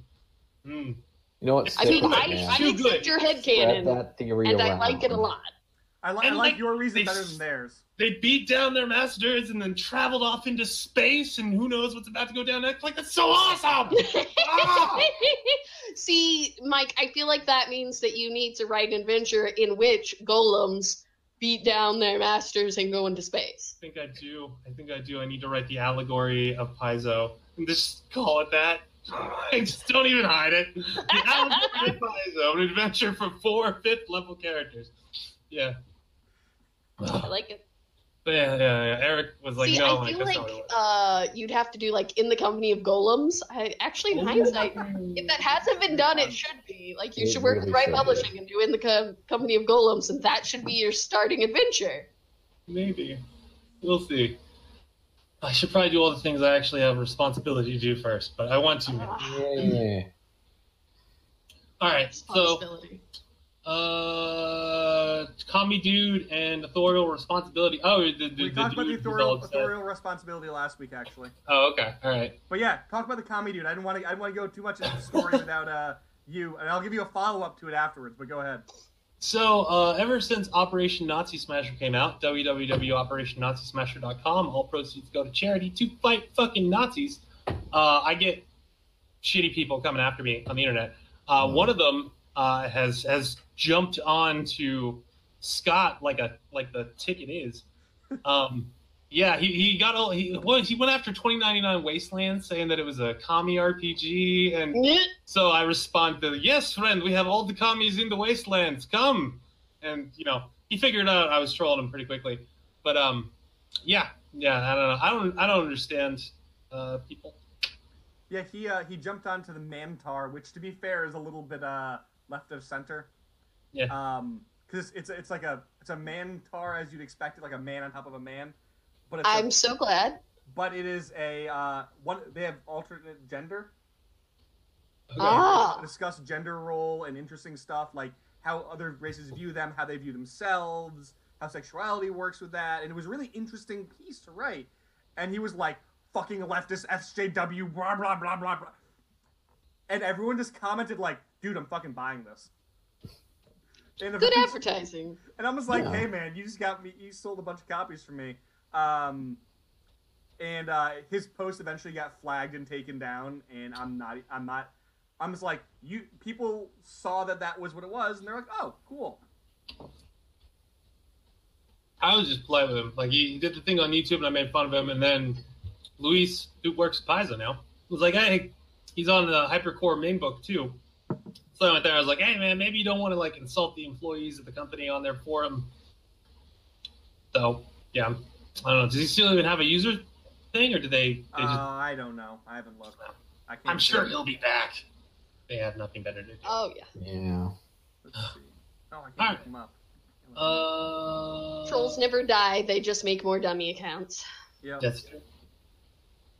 Mm.
You know what?
I
I mean, I,
it.
I
Too
accept your
head
canon,
that theory
and I like it a lot.
I, li- I like
like,
your reason
they
better than theirs.
They beat down their masters and then traveled off into space, and who knows what's about to go down next? Like that's so awesome. Ah!
See, Mike, I feel like that means that you need to write an adventure in which golems beat down their masters and go into space.
I think I do. I think I do. I need to write the allegory of Paizo. and just call it that. just don't even hide it. The Allegory Paizo, an adventure for four fifth level characters. Yeah.
I like it.
But yeah, yeah, yeah. Eric was like,
See,
no,
I feel
that's
like
not what it was.
uh, you'd have to do like in the company of golems. I actually, in hindsight, if that hasn't been done, it should be like you
It
should work
really
with Right
should be.
Publishing and do in the co- company of golems, and that should be your starting adventure.
Maybe. We'll see. I should probably do all the things I actually have responsibility to do first, but I want to. now.
Ah,
Yeah.
All right, so
responsibility.
Uh, Kami Dude and authorial responsibility. Oh, the, the,
We
the
talked about the
dude
authorial, authorial responsibility last week, actually.
Oh, okay, all right.
But yeah, talk about the comedy dude. I didn't want to. I didn't want to go too much into the story without uh you, and I'll give you a follow up to it afterwards. But go ahead.
So, uh, ever since Operation Nazi Smasher came out, www.operationnazismasher.com, all proceeds go to charity to fight fucking Nazis. Uh, I get shitty people coming after me on the internet. Uh, one of them uh, has has jumped on to Scott like a like the ticket is. Um, yeah, he, he got all he well, he went after 2099 Wasteland saying that it was a commie RPG and
Nyeh.
so I respond to, "Yes, friend, we have all the commies in the wastelands. Come!" And you know, he figured out I was trolling him pretty quickly. But um, yeah, yeah, I don't know. I don't, I don't understand uh, people.
Yeah, he uh, he jumped onto the Mantar, which to be fair is a little bit uh left of center.
Yeah.
Um, because it's it's like a it's a Mantar as you'd expect it, like a man on top of a man. But it's
I'm
a,
so glad.
but it is a uh one they have alternate gender.
Okay.
Ah.
discuss gender role and interesting stuff like how other races view them, how they view themselves, how sexuality works with that, and it was a really interesting piece to write. And he was like, "Fucking leftist SJW, blah blah blah blah blah," and everyone just commented like, "Dude, I'm fucking buying this." And,
Good advertising.
and I'm just like,
Yeah.
"Hey man, you just got me. You sold a bunch of copies for me." Um, and uh, his post eventually got flagged and taken down, and I'm not. I'm not. I'm just like you. People saw that that was what it was, and they're like, "Oh, cool."
I was just playing with him. Like he, he did the thing on YouTube, and I made fun of him. And then Luis, who works at Paizo now, was like, "Hey, he's on the Hypercorps main book too." So I went there. I was like, "Hey, man, maybe you don't want to like insult the employees of the company on their forum." So yeah, I don't know. Does he still even have a user thing, or do they? they
Uh,
just,
I don't know. I haven't looked. I can't
I'm sure he'll be back. They have nothing better to do.
Oh yeah.
Yeah.
Let's see. Oh, I can't
Alright.
look him up.
Uh,
Trolls never die. They just make more dummy accounts.
Yep.
That's true.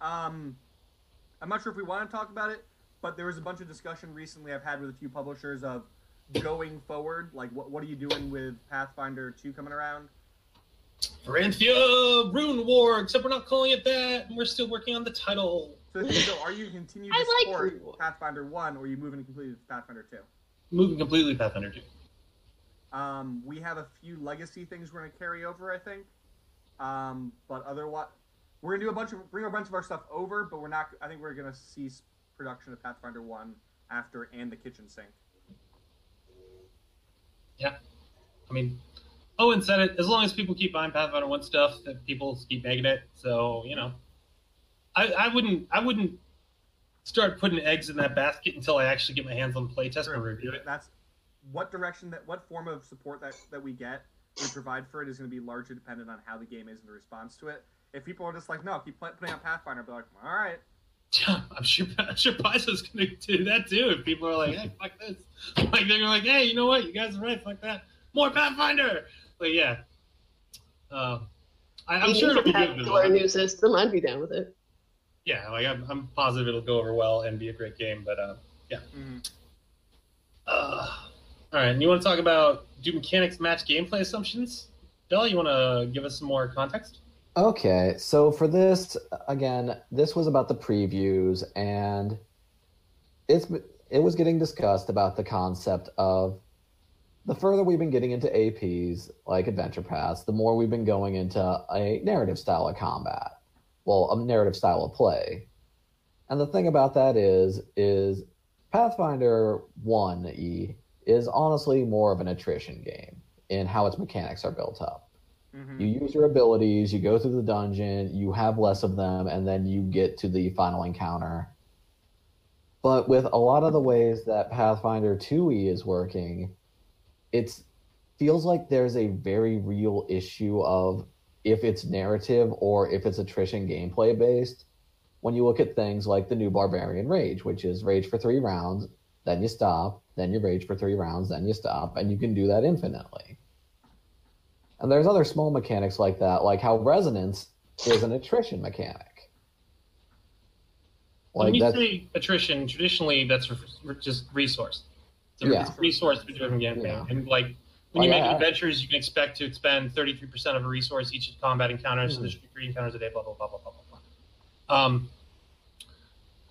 Um, I'm not sure if we want to talk about it, but there was a bunch of discussion recently I've had with a few publishers of going forward. Like, what what are you doing with Pathfinder 2 coming around?
Varanthia Rune War, except we're not calling it that, and we're still working on the title.
So, so are you continuing to
I like
support
Rune
Pathfinder 1, or are you moving completely to Pathfinder 2?
Moving completely to Pathfinder 2.
Um, we have a few legacy things we're going to carry over, I think. Um, but otherwise, we're going to do a bunch of bring a bunch of our stuff over, but we're not. I think we're going to cease production of Pathfinder 1 after and the kitchen sink. Yeah.
I mean, Owen said it. As long as people keep buying Pathfinder One stuff, that people keep making it. So you know, I, I wouldn't I wouldn't start putting eggs in that basket until I actually get my hands on the playtest and review it.
That's what direction that what form of support that that we get we provide for it is going to be largely dependent on how the game is in the response to it. If people are just like, no, keep play, putting out Pathfinder, be like, all right,
I'm sure I'm sure Paizo's gonna do that too. If people are like, hey, fuck this, like they're like, hey, you know what, you guys are right, fuck that, more Pathfinder. But yeah, uh, I, I'm sure
need
it'll be good.
add
for
to our
them.
new system. I'd be down with it.
Yeah, like I'm, I'm positive it'll go over well and be a great game. But uh,
Mhm.
Uh, all right, and you want to talk about do mechanics match gameplay assumptions? Bill, you want to give us some more context?
Okay, so for this, again, this was about the previews, and it's it was getting discussed about the concept of the further we've been getting into APs like Adventure Paths, the more we've been going into a narrative style of combat, well, a narrative style of play. And the thing about that is, is Pathfinder One E is honestly more of an attrition game in how its mechanics are built up
Mhm.
You use your abilities, you go through the dungeon, you have less of them, and then you get to the final encounter. But with a lot of the ways that Pathfinder 2e is working, it feels like there's a very real issue of if it's narrative or if it's attrition gameplay based. When you look at things like the new Barbarian Rage, which is rage for three rounds, then you stop, then you rage for three rounds, then you stop, and you can do that infinitely. And there's other small mechanics like that, like how resonance is an attrition mechanic.
when you say attrition, traditionally that's re- just resource. It's a
Yeah.
resource-driven campaign,
Yeah.
and like when you make adventures, you can expect to expend 33% of a resource each combat encounter. So
Mhm.
there's three encounters a day. Blah blah blah blah blah blah. blah. Um,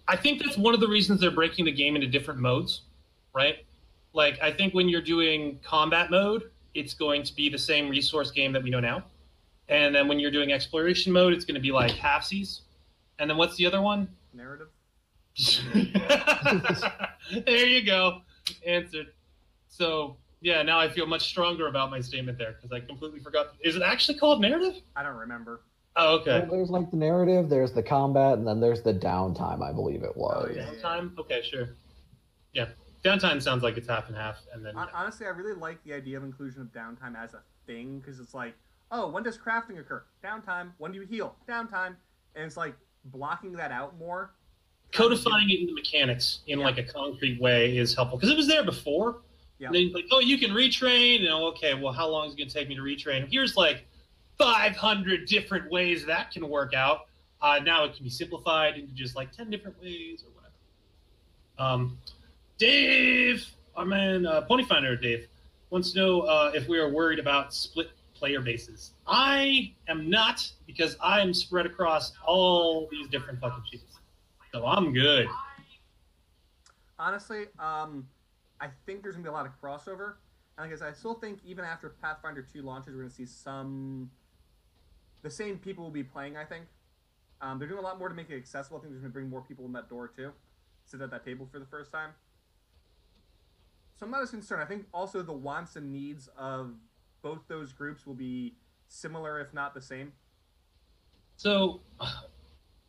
I think that's one of the reasons they're breaking the game into different modes, right? Like I think when you're doing combat mode, it's going to be the same resource game that we know now, and then when you're doing exploration mode, it's going to be like halfsies. And then what's the other one?
Narrative.
there you go. Answered. So yeah, now I feel much stronger about my statement there because I completely forgot. Is it actually called narrative?
I don't remember.
Oh, okay.
well, there's like the narrative, there's the combat, and then there's the downtime, I believe it was.
Oh, yeah.
Downtime. Okay, sure. Yeah, downtime sounds like it's half and half, and then
Honestly, I really like the idea of inclusion of downtime as a thing because it's like, oh, when does crafting occur? Downtime. When do you heal? Downtime. And it's like blocking that out more.
codifying it into mechanics in
Yeah.
like a concrete way is helpful because it was there before.
Yeah.
And then like, oh, you can retrain. And know, okay, well, how long is it going to take me to retrain? Here's like 500 different ways that can work out. Uh, now it can be simplified into just like 10 different ways or whatever. Um, Dave, our man, uh, Ponyfinder Dave, wants to know uh, if we are worried about split player bases. I am not because I am spread across all these different fucking sheets. So I'm good.
Honestly, um, I think there's gonna be a lot of crossover. And I guess I still think even after Pathfinder 2 launches, we're gonna see some. The same people will be playing. I think um, they're doing a lot more to make it accessible. I think they're gonna bring more people in that door too, sit at that table for the first time. So I'm not as concerned. I think also the wants and needs of both those groups will be similar, if not the same.
So,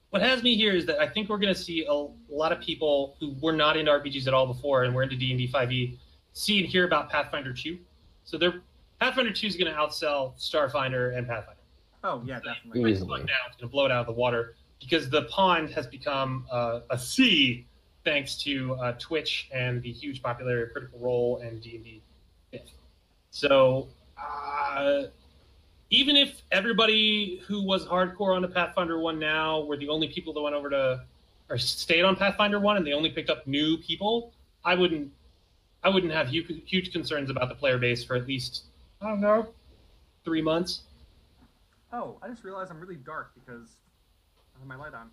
what has me here is that I think we're going to see a lot of people who were not into RPGs at all before and were into D and D 5e see and hear about Pathfinder 2. So, they're Pathfinder 2 is going to outsell Starfinder and Pathfinder.
Oh yeah, definitely.
Yeah.
It's
Easily.
going it's going to blow it out of the water because the pond has become uh, a sea thanks to uh, Twitch and the huge popularity of Critical Role and D and D. So, uh, even if everybody who was hardcore on the Pathfinder one now were the only people that went over to or stayed on Pathfinder one and they only picked up new people, I wouldn't. I wouldn't have huge, huge concerns about the player base for at least I don't know three months.
Oh, I just realized I'm really dark because I have my light on.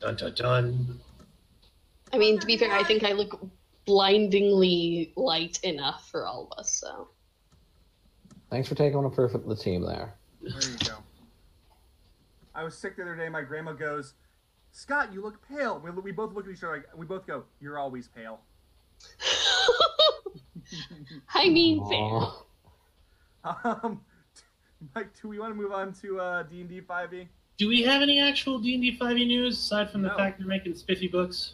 Dun dun dun.
I mean, to be fair, I think I look blindingly light enough for all of us. So
Thanks for taking one for the team there.
There you go. I was sick the other day. My grandma goes, "Scott, you look pale." We, we both look at each other. Like, we both go, "You're always pale."
I mean, fair.
Um, Mike, do we want to move on to uh, D and D five E?
Do we have any actual D and D five E news aside from the
No.
fact they're making spiffy books?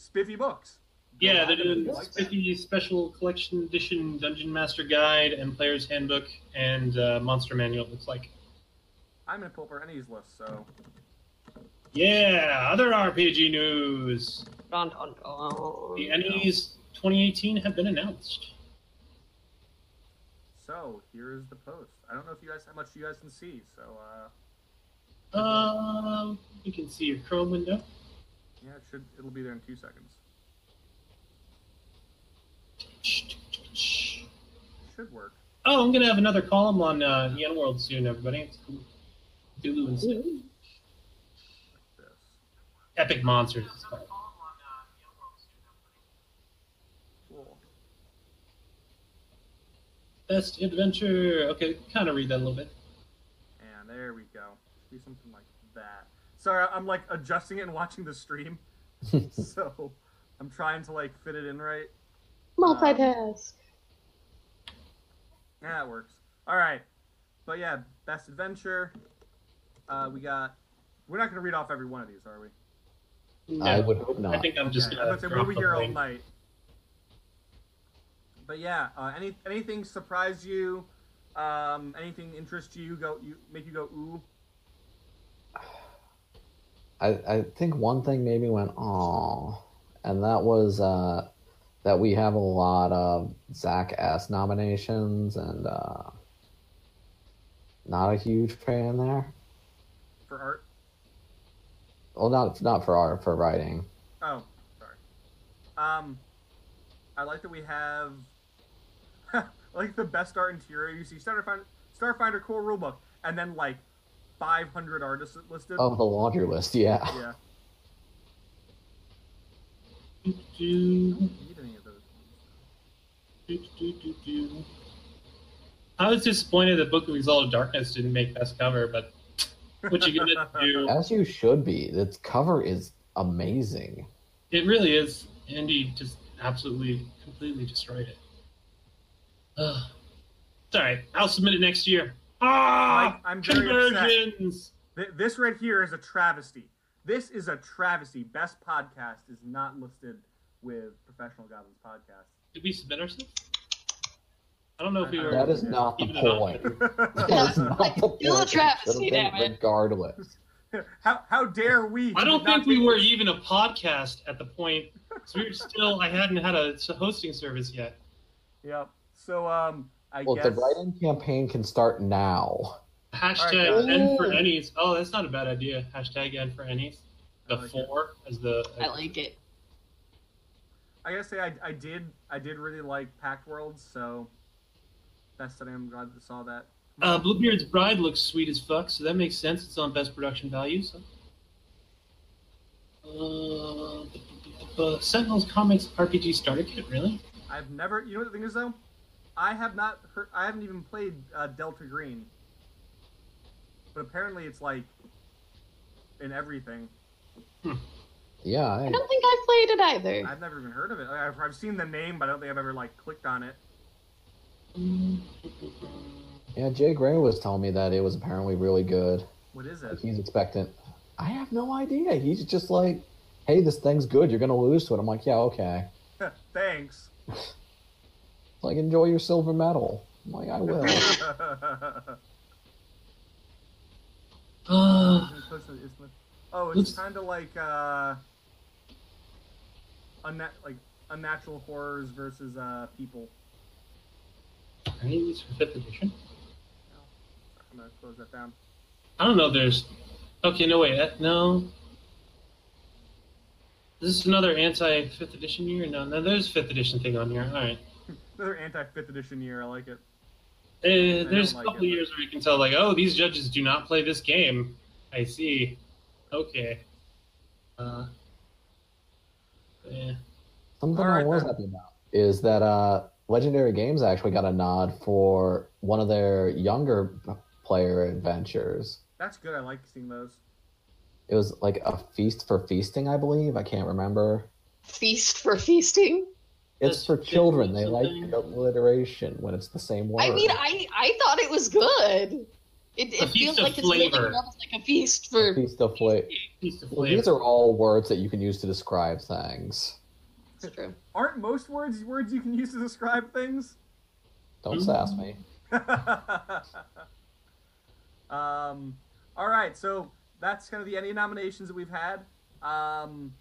Spiffy books.
Yeah, they're
back
doing
and like that.
spiffy special collection edition Dungeon Master Guide and Player's Handbook and uh, Monster Manual. It looks like.
I'm gonna pull up our ENnies list. So
Yeah, other RPG news.
Dun, dun, dun.
The ENnies 2018 have been announced.
so here's the post. I don't know if you guys how much you guys can see. So uh,
Um, you can see your Chrome window.
Yeah, it should it'll be there in two seconds. Should work.
Oh, I'm gonna have another column on uh, EN World soon, everybody. It's cool. Dulu and stuff. Epic Monsters.
Cool.
Best Adventure. Okay, kind of read that a little bit.
And there we go. Should be something like that. Sorry, I'm like adjusting it and watching the stream, so I'm trying to like fit it in right.
Multitask.
Yeah, it works. All right. but yeah, best adventure. Uh, we got. We're not gonna read off every one of these, are we?
No,
I would hope not.
I think I'm just
Okay,
gonna.
I'm gonna say
drop
we'll be here all night. But yeah, uh, any anything surprise you? Um, anything interest you? Go you make you go ooh.
I, I think one thing maybe went oh, and that was uh, that we have a lot of Zak S nominations, and uh, not a huge fan there.
for art.
Well, not not for art, for writing.
Oh, sorry. Um, I like that we have like the best art interior. You see Starfinder, Starfinder core rulebook, and then like 500 artists listed.
Oh, the laundry list, yeah.
Yeah,
Do,
I don't need any of those.
do, do, do, do. I was disappointed that Book of Exalted Darkness didn't make best cover, but what you gonna do?
As you should be. Its cover is amazing.
It really is. Andy just absolutely, completely destroyed it. Ugh. It's all right. I'll submit it next year. Ah,
Mike, I'm very
conversions.
Th- This right here is a travesty. This is a travesty. Best podcast is not listed with Professional Goblins podcast.
Did we submit ourselves? I don't know if we were.
That is not the
Even it up.
point. That is not the
Still a
point.
travesty,
It should've
damn it.
Regardless.
how how dare we?
I don't think we were even a podcast at the point. So we were still. I hadn't had a hosting service yet.
Yep. So um, I
Well,
guess
the write-in campaign can start now.
Hashtag
All right,
N for
Ooh.
ENnies. Oh, that's not a bad idea. Hashtag N for ENnies. The
I like it.
four as the.
I like it.
I gotta say I, I did I did really like Pact Worlds, so that's that I'm glad that saw that.
Uh, Bluebeard's Bride looks sweet as fuck, so that makes sense. It's on best production value. So. Uh, uh, Sentinels Comics RPG Starter Kit, really?
I've never you know what the thing is though? I have not heard I haven't even played uh, Delta Green. But apparently it's like in everything.
Yeah,
I
I,
don't think I've played it either.
I've never even heard of it. Like, I've, I've seen the name, but I don't think I've ever like clicked on it.
yeah. Jay Gray was telling me that it was apparently really good.
What is
Like
it?
he's expectant. I have no idea. He's just like, "Hey, this thing's good. You're gonna lose to it." I'm like, "Yeah, okay."
Thanks.
Like, enjoy your silver medal. I'm like, "I will."
Uh,
oh, it's
Let's-
kind of like uh, unna- like unnatural horrors versus uh, people.
any of these for fifth edition?
I'm gonna close that down.
I don't know. if There's. Okay, no wait. uh, No. Is this another anti fifth edition year? No, no. There's fifth edition thing on here. All right.
Another anti fifth edition year. I like it.
Uh, there's a
like
couple
it,
years where you can tell, like, oh, these judges do not play this game. I see. Okay. Uh. Yeah.
Something
All right,
I was happy about is that uh, Legendary Games actually got a nod for one of their younger player adventures.
That's good. I like seeing those.
It was like a feast for feasting, I believe. I can't remember.
Feast for feasting.
It's for children. They like
something.
the alliteration when it's the same word.
I mean, I I thought it was good. It, it feels
of
like it's really
flavor.
almost like a feast for.
feast of flavor.
feast of
Well,
flavor.
these are all words that you can use to describe things.
It's true.
Aren't most words words you can use to describe things?
Don't
Mhm.
sass me.
um, all right, so that's kind of the ENnie nominations that we've had. Um,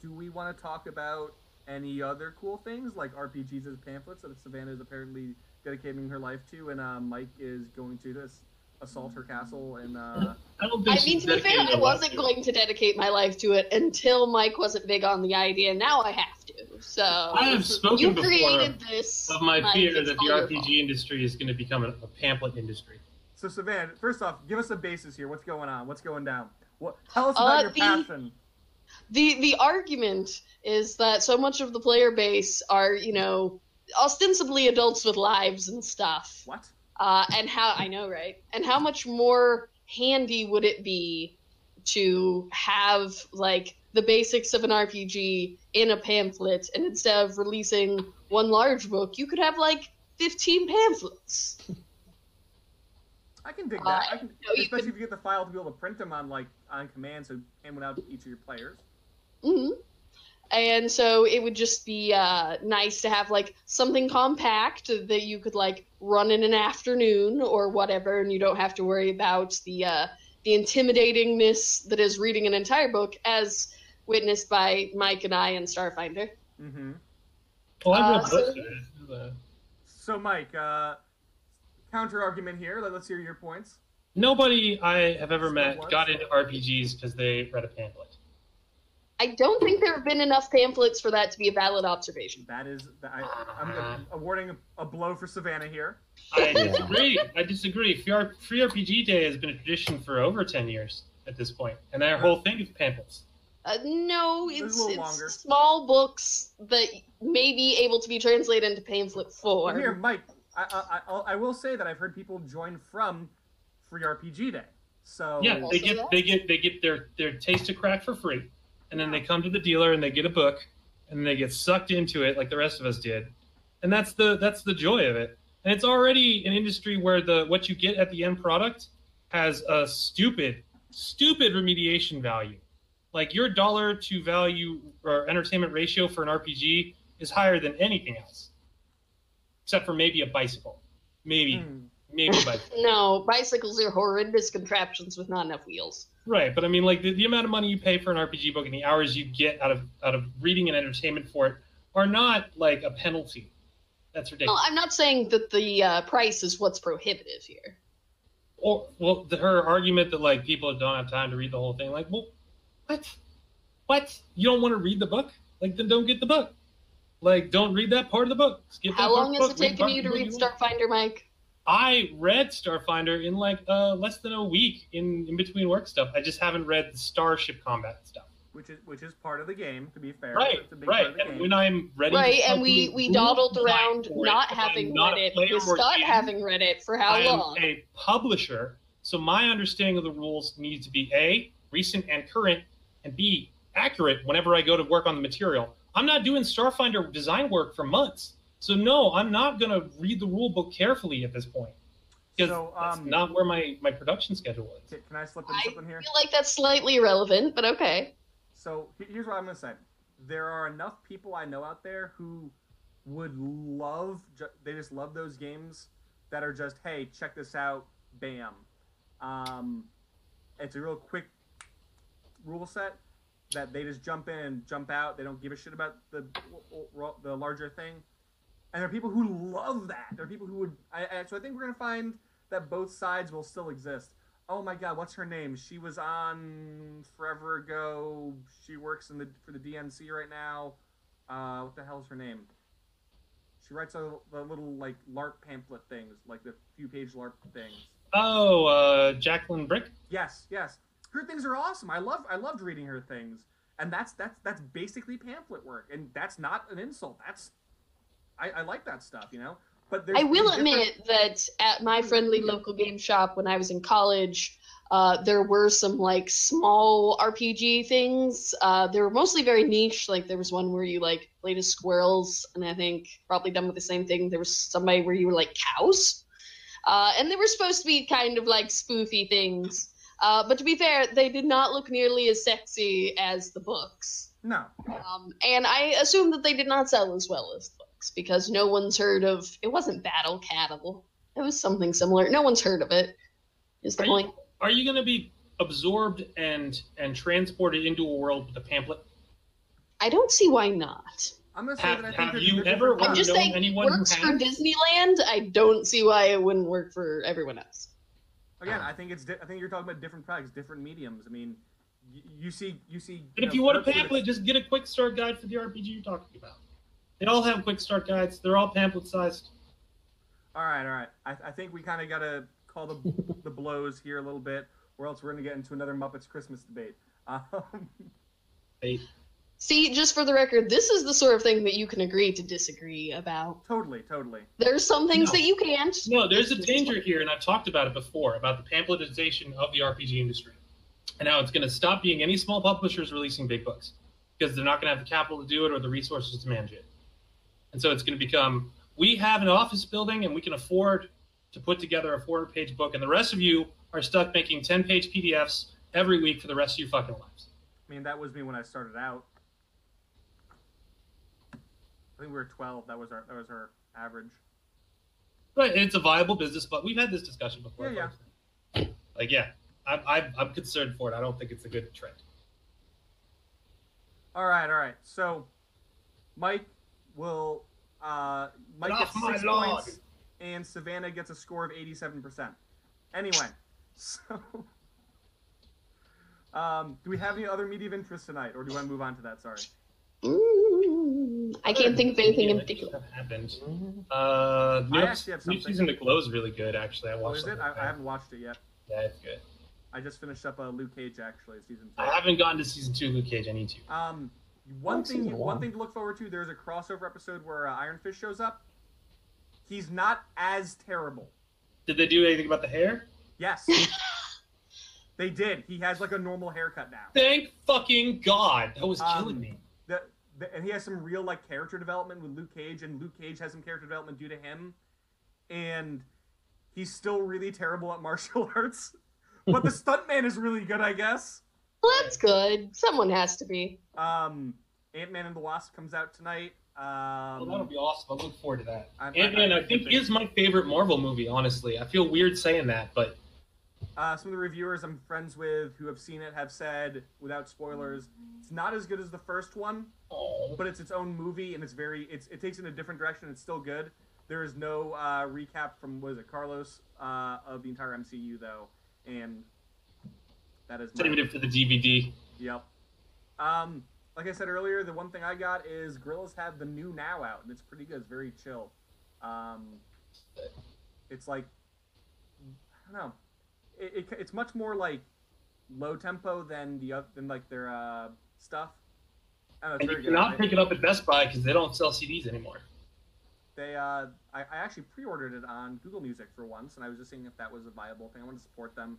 do we want to talk about any other cool things like RPGs as pamphlets that Savannah is apparently dedicating her life to, and uh, Mike is going to this assault her castle and uh,
I don't think
I mean, to be fair, I wasn't
to
going to dedicate my life to it until Mike wasn't big on the idea. Now I have to. So
I have spoken
you
before
created this.
of my
Mike,
fear that the RPG
fault.
industry is going to become a, a pamphlet industry.
so Savannah. First off, give us a basis here. What's going on? What's going down? What? Tell us
Uh,
about your
the-
passion.
The the argument is that so much of the player base are you know ostensibly adults with lives and stuff.
What?
uh, and how i know right? And how much more handy would it be to have like the basics of an rpg in a pamphlet and instead of releasing one large book you could have like 15 pamphlets
I can dig
Uh,
that. I can,
no, you
especially
could-
if you get the file to be able to print them on like on command, so hand one out to each of your players.
hmm And so it would just be uh, nice to have like something compact that you could like run in an afternoon or whatever, and you don't have to worry about the uh, the intimidatingness that is reading an entire book, as witnessed by Mike and I in Starfinder.
Mm-hmm.
Well, I read
Uh, so-
of it.
So, Mike, uh, counter argument here. Let- Let's hear your points.
Nobody I have ever
Still
met
what?
got into RPGs because they read a pamphlet.
I don't think there have been enough pamphlets for that to be a valid observation.
That is, I, I'm awarding a, a blow for Savannah here.
I disagree. I disagree. Free, free RPG Day has been a tradition for over 10 years at this point, and their whole thing is pamphlets.
Uh, no,
It's
it's,
little
it's
longer.
small books that may be able to be translated into pamphlet
Well, here. Mike, I, I, I, I will say that I've heard people join from Free RPG Day. So
Yeah, they get
that?
they get they get their their taste of crack for free, and then they come to the dealer and they get a book, and they get sucked into it like the rest of us did, and that's the that's the joy of it. And it's already an industry where the what you get at the end product has a stupid stupid remediation value. Like your dollar to value or entertainment ratio for an RPG is higher than anything else, except for maybe a bicycle, maybe
Hmm.
maybe a bicycle.
No, bicycles are horrendous contraptions with not enough wheels.
Right, but I mean, like the, the amount of money you pay for an RPG book and the hours you get out of out of reading and entertainment for it are not like a penalty. That's
No,
ridiculous.
I'm not saying that the uh, price is what's prohibitive here.
Or well, the, her argument that like people don't have time to read the whole thing. Like, well, what? What? You don't want to read the book? Like, then don't get the book. Like, don't read that part of the book. Skip that
How
part
long
of the
has
book.
it taken you to read
book you want.
Starfinder, Mike?
I read Starfinder in like uh, less than a week in in between work stuff. I just haven't read the Starship combat stuff.
which is which is part of the game. To be fair,
Right,
It's a big
right.
Part of the
And
game.
when I'm ready, to
Right, and we, we dawdled around not having
not
read it,
player
with Scott
game.
having read it for how
I am
long?
a publisher, so my understanding of the rules needs to be a recent and current, and b accurate whenever I go to work on the material. I'm not doing Starfinder design work for months, so no, I'm not going to read the rule book carefully at this point because
So,
that's
um,
not where my my production schedule is.
Can I slip in
I
something here?
I feel like that's slightly irrelevant, but okay.
So here's what I'm gonna say: there are enough people I know out there who would love, they just love those games that are just, hey, check this out, bam. Um, it's a real quick rule set that they just jump in and jump out. They don't give a shit about the the larger thing. And there are people who love that. There are people who would. I, I, so I think we're gonna find that both sides will still exist. Oh my God, what's her name? She was on forever ago. She works in the for the DNC right now. Uh, what the hell's her name? She writes a, the little like LARP pamphlet things, like the few page LARP things.
Oh, uh, Jacqueline Bryk.
Yes, yes. Her things are awesome. I love I loved reading her things. And that's that's that's basically pamphlet work. And that's not an insult. That's I, I like that stuff, you know? But there's
I will
different-
admit that at my friendly local game shop when I was in college, uh, there were some like small RPG things. Uh, they were mostly very niche. Like there was one where you like played as squirrels, and I think probably done with the same thing. There was somebody where you were like cows, uh, and they were supposed to be kind of like spoofy things. Uh, but to be fair, they did not look nearly as sexy as the books.
No.
Um, and I assume that they did not sell as well as the books because no one's heard of. It wasn't Battle Cattle. It was something similar. No one's heard of it. Is the
Are you-
point?
Are you going to be absorbed and and transported into a world with a pamphlet?
I don't see why not.
I'm gonna say
Have-
that I think
have you
there's
ever
I'm just saying,
anyone who
works for? Disneyland. I don't see why it wouldn't work for everyone else.
Again, I think it's. Di- I think you're talking about different products, different mediums. I mean, you, you see, you see.
But if you want a pamphlet, just get a quick start guide for the RPG you're talking about. They all have quick start guides. They're all pamphlet sized.
all right, all right. I, I think we kind of got to call the the blows here a little bit, or else we're gonna get into another Muppets Christmas debate. Um,
They,
See, just for the record, this is the sort of thing that you can agree to disagree about.
totally, totally.
There's some things
No.
that you can't.
no, there's a danger here, and I've talked about it before about the pamphletization of the RPG industry, and how it's going to stop being any small publishers releasing big books because they're not going to have the capital to do it or the resources to manage it. And so it's going to become we have an office building and we can afford to put together a 400 page book, and the rest of you are stuck making 10 page PDFs every week for the rest of your fucking lives.
I mean, that was me when I started out. I think we were 12. That was our that was our average.
But it's a viable business, but we've had this discussion before.
Yeah,
yeah. Like, yeah, I'm, I'm, I'm concerned for it. I don't think it's a good trend.
All right, all right. So, Mike will. Uh, Mike
Get
gets
off my
six
lawn.
points, and Savannah gets a score of eighty-seven percent. Anyway, so. Um, do we have any other media of interest tonight, or do I move on to that? Sorry.
Mm, I can't think of anything in particular.
That happened. Uh, new,
I actually have
new
something.
season of Glow is really good. Actually, I
Oh,
watched.
is it? I. I haven't watched it yet.
Yeah, it's good.
I just finished up uh, Luke Cage actually, season two.
I haven't gone to season two of Luke Cage. I need to.
Um, one thing, one
one.
thing to look forward to. There's a crossover episode where uh, Iron Fist shows up. He's not as terrible.
Did they do anything about the hair?
Yes, they did. He has like a normal haircut now.
Thank fucking God. That was
Um,
killing me.
The, the, and he has some real like character development with Luke Cage, and Luke Cage has some character development due to him. And he's still really terrible at martial arts, but the stuntman is really good, I guess.
Well, that's good. Someone has to be.
Um, Ant Man and the Wasp comes out tonight. Um,
Well, that'll be awesome. I look forward to that. Ant Man,
I'm-
I think, is my favorite Marvel movie. Honestly, I feel weird saying that, but
Uh, some of the reviewers I'm friends with who have seen it have said, without spoilers, it's not as good as the first one, but it's its own movie and it's very it's it takes it in a different direction. It's still good. There is no uh, recap from what is it, Carlos, uh, of the entire MCU though, and that is
not even for the DVD.
Yep. Um, like I said earlier, the one thing I got is Gorillaz have the new Now out, and it's pretty good. It's very chill. Um, it's like I don't know. It, it, it's much more like low tempo than the than like their uh, stuff. I don't know,
And you cannot pick it up at Best Buy because they don't sell CDs anymore.
They, uh, I, I actually pre-ordered it on Google Music for once, and I was just seeing if that was a viable thing. I want to support them.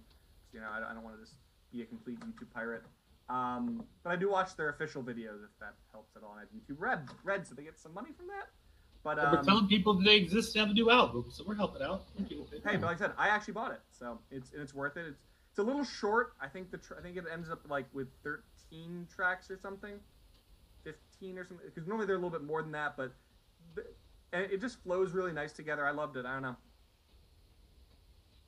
You know, I, don't- I don't want to just be a complete YouTube pirate. Um, but I do watch their official videos if that helps at all. And I have YouTube Red, Red, so they get some money from that. But
We're
um,
telling people that they exist to have a new album, so we're helping out. We're
hey, but like I said, I actually bought it, so it's and it's worth it. It's it's a little short. I think the tr- I think it ends up like with 13 tracks or something, 15 or something. Because normally they're a little bit more than that, but the, and it just flows really nice together. I loved it. I don't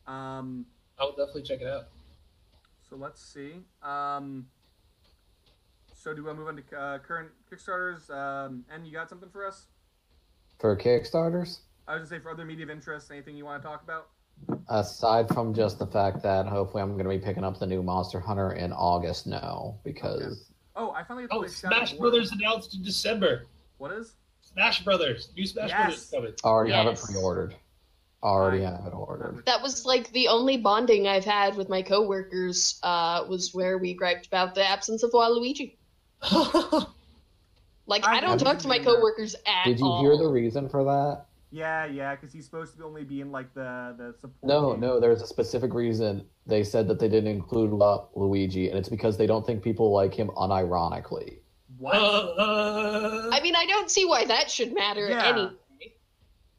know. Um,
I'll definitely check it out.
so let's see. Um, so do I move on to uh, current Kickstarters? Um, and you got something for us?
For Kickstarters,
I was gonna say for other media of interest, anything you want to talk about?
aside from just the fact that hopefully I'm going to be picking up the new Monster Hunter in August, no, because
Oh, I finally got to
Oh,
Shadow
Smash
War.
Brothers announced in December.
What is?
Smash Brothers, new Smash
Yes.
Brothers coming.
I already have it pre-ordered. Already
I-
have it ordered.
That was like the only bonding I've had with my coworkers. Uh, was where we griped about the absence of Waluigi. Like
I
I, don't talk to my
seen that.
coworkers at all.
Did you
all.
hear the reason for that?
Yeah, yeah, because he's supposed to only be in like the the support.
No,
team.
no, there's a specific reason. They said that they didn't include Lu- Luigi, and it's because they don't think people like him unironically.
What?
Uh,
I mean, I don't see why that should matter
Yeah.
anyway.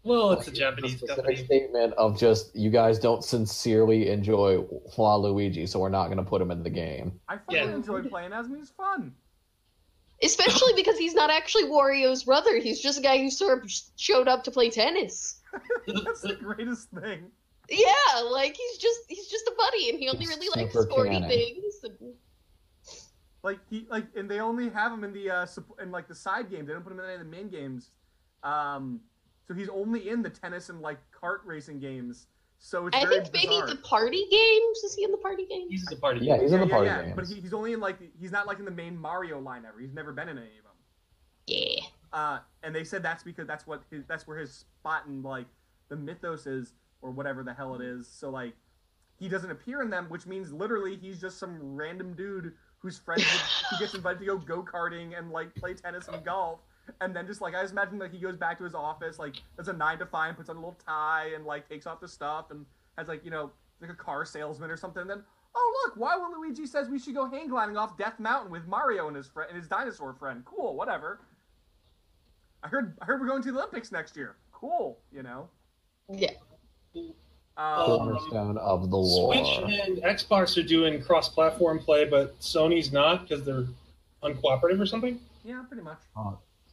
well, it's a
a
Japanese
specific
company.
statement of just you guys don't sincerely enjoy Waluigi, so we're not going to put him in the game.
I fucking
Yeah.
enjoyed playing as him. He's fun.
Especially because he's not actually Wario's brother. He's just a guy who sort of showed up to play tennis.
That's the greatest thing.
Yeah, like he's just he's just a buddy, and he only
He's
really likes
super
sporty
canon.
things. And...
Like he like, and they only have him in the uh in like the side games. They don't put him in any of the main games. Um, so he's only in the tennis and like kart racing games. So it's
I
very
think maybe
bizarre.
the party games. Is he in the party games?
He's in the party.
Yeah, he's in the party
yeah.
games.
But he, he's only in like he's not like in the main Mario line ever. He's never been in any of them.
Yeah.
Uh, and they said that's because that's what his, that's where his spot in like the mythos is or whatever the hell it is. So like he doesn't appear in them, which means literally he's just some random dude who's friends with, who gets invited to go go karting and like play tennis and golf. And then just like I just imagine like he goes back to his office, like does a nine to five, puts on a little tie and like takes off the stuff and has like you know like a car salesman or something. And then oh look, Waluigi says we should go hang gliding off Death Mountain with Mario and his friend and his dinosaur friend. Cool, whatever. I heard I heard we're going to the Olympics next year. Cool, you know.
Yeah.
Um,
Cornerstone of the lore.
Switch and Xbox are doing cross-platform play, but Sony's not because they're uncooperative or something.
yeah, pretty much.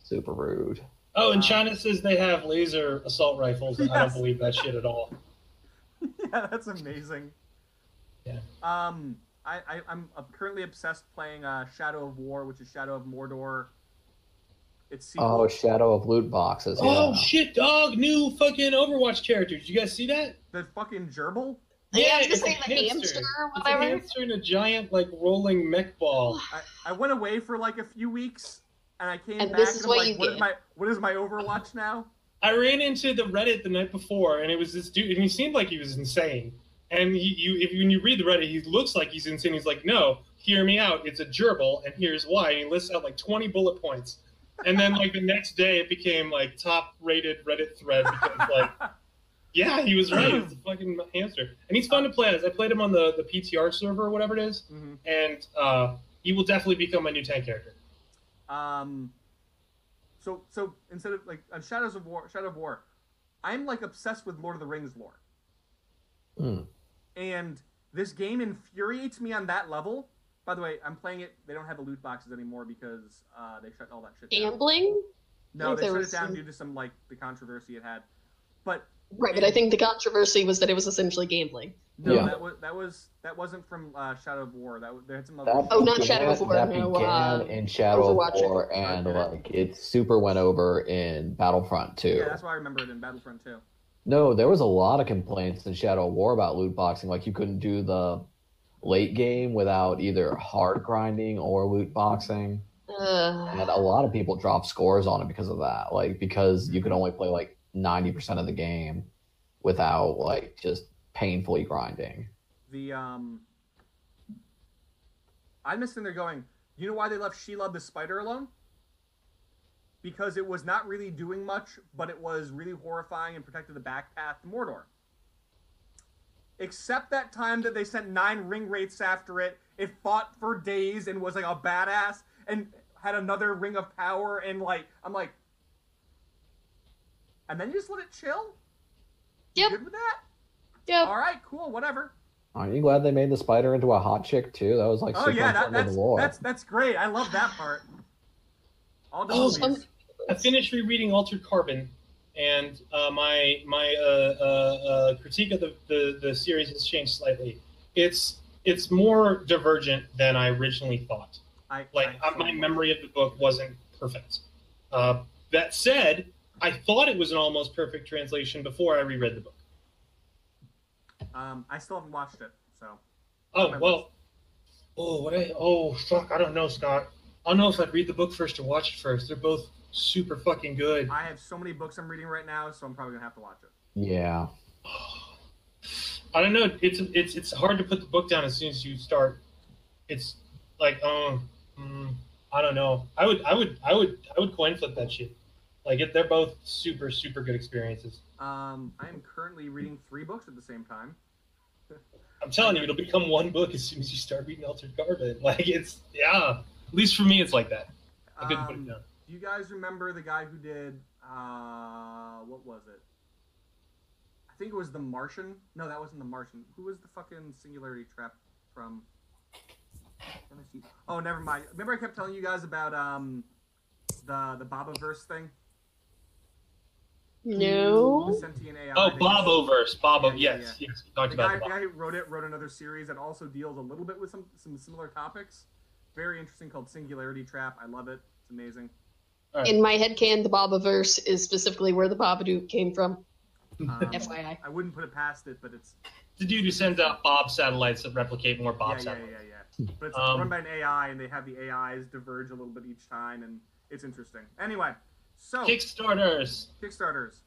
Super rude.
Oh, and China says they have laser assault rifles. and I don't believe that shit at all.
yeah, that's amazing.
Yeah.
Um, I, I I'm currently obsessed playing uh, Shadow of War, which is Shadow of Mordor. It's sequel.
Oh, Shadow of Loot Boxes. Yeah.
Oh shit, dog! New fucking Overwatch characters. Did you guys see that?
the fucking gerbil.
Yeah, I was
it's
gonna
a
say the hamster or
It's a
whatever.
hamster in a giant like rolling mech ball.
I, I went away for like a few weeks, and I came
And
back
this is
and I'm
what
like,
you
what is my what is my Overwatch now?
I ran into the Reddit the night before, and it was this dude, and he seemed like he was insane. And he, you, if when you read the Reddit, he looks like he's insane. He's like, "No, hear me out. It's a gerbil, and here's why." And he lists out like 20 bullet points. And then like the next day, it became like top rated Reddit thread because like, yeah, he was right. It's a fucking hamster, and he's fun to play as. I played him on the the PTR server or whatever it is,
hmm
and uh, he will definitely become my new tank character.
Um, so so instead of like on Shadows of War, Shadow of War, I'm like obsessed with Lord of the Rings lore,
Hmm.
and this game infuriates me on that level. By the way, I'm playing it. They don't have the loot boxes anymore because uh, they shut all that shit down.
Gambling?
No,
think
they shut it down
some-
due to some like the controversy it had. But
Right, but I think the controversy was that it was essentially gambling.
No,
Yeah.
that was that was that wasn't from uh, Shadow of War. That was, they had some other.
That
Oh, not Shadow of War,
That
no,
began
uh,
in Shadow
Overwatch.
of War, and
Okay.
like it super went over in Battlefront too.
yeah, that's why I remember it in Battlefront too.
No, there was a lot of complaints in Shadow of War about loot boxing. Like you couldn't do the late game without either hard grinding or loot boxing.
Uh,
And a lot of people dropped scores on it because of that. Like because you could only play like ninety percent of the game without like just painfully grinding.
The um, I'm just sitting there going, you know why they left Shelob the spider alone? Because it was not really doing much, but it was really horrifying and protected the back path to Mordor. Except that time that they sent nine ring wraiths after it, it fought for days and was like a badass and had another ring of power and like I'm like, and then you just let it chill. You Good with that?
Yep.
All right, cool, whatever.
Aren't you glad they made the spider into a hot chick too? That was like
Oh
super
yeah, that,
important
that's that's that's great. I love that part. All the
Oh,
movies.
I finished rereading Altered Carbon, and uh, my my uh, uh, uh, critique of the, the, the series has changed slightly. It's it's more divergent than I originally thought.
I,
Like
I
uh, my memory of the book wasn't perfect. Uh, that said, I thought it was an almost perfect translation before I reread the book.
Um, I still haven't watched it, so
Oh
My
well. Oh what I oh fuck I don't know Scott. I don't know if I'd read the book first or watch it first. They're both super fucking good.
I have so many books I'm reading right now, so I'm probably gonna have to watch it.
yeah.
I don't know. It's it's it's hard to put the book down as soon as you start. It's like um, mm, I don't know. I would I would I would I would coin flip that shit. Like it, they're both super super good experiences.
Um, I am currently reading three books at the same time.
I'm telling you, it'll become one book as soon as you start reading Altered Carbon. Like it's yeah. At least for me, it's like that. I couldn't put it
Um,
down.
do you guys remember the guy who did uh, what was it? I think it was The Martian. No, that wasn't The Martian. Who was the fucking Singularity Trap from? Let me see. Oh, never mind. Remember I kept telling you guys about um the the Bobiverse thing. The
No.
sentient AI.
Oh,
that
Bobiverse. Bobo.
Yeah, yeah,
yes, yes. We talked
The
about
guy,
the
the guy who wrote it wrote another series that also deals a little bit with some some similar topics. Very interesting, called Singularity Trap. I love it. It's amazing.
In my head can the Bobiverse is specifically where the Babadook came from.
Um,
FYI.
I wouldn't put it past it, but it's
The dude who sends out Bob satellites that replicate more Bob
yeah, yeah, yeah, yeah. But it's
Um,
run by an AI, and they have the AIs diverge a little bit each time, and it's interesting. Anyway, so
Kickstarters.
Kickstarters.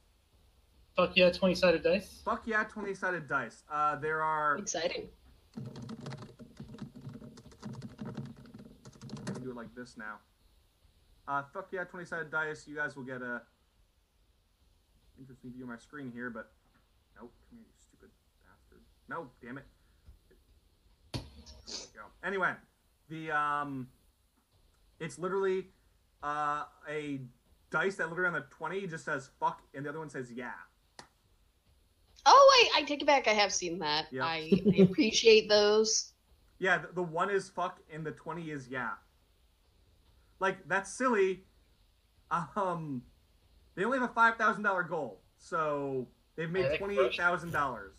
Fuck yeah, 20 sided dice.
Fuck yeah, twenty sided dice. Uh, there are.
Exciting.
I can do it like this now. Uh, fuck yeah, 20 sided dice. You guys will get a interesting view of my screen here, but nope. Come here, you stupid bastard. No, damn it. There we go. Anyway, the um, it's literally uh a dice that literally on the 20 just says fuck, and the other one says yeah.
Oh, I, I take it back. I have seen that.
Yep.
I, I appreciate those.
Yeah, the, the one is fuck and the twenty is yeah. Like that's silly. Um, they only have a five thousand dollar goal, so they've made twenty eight thousand dollars.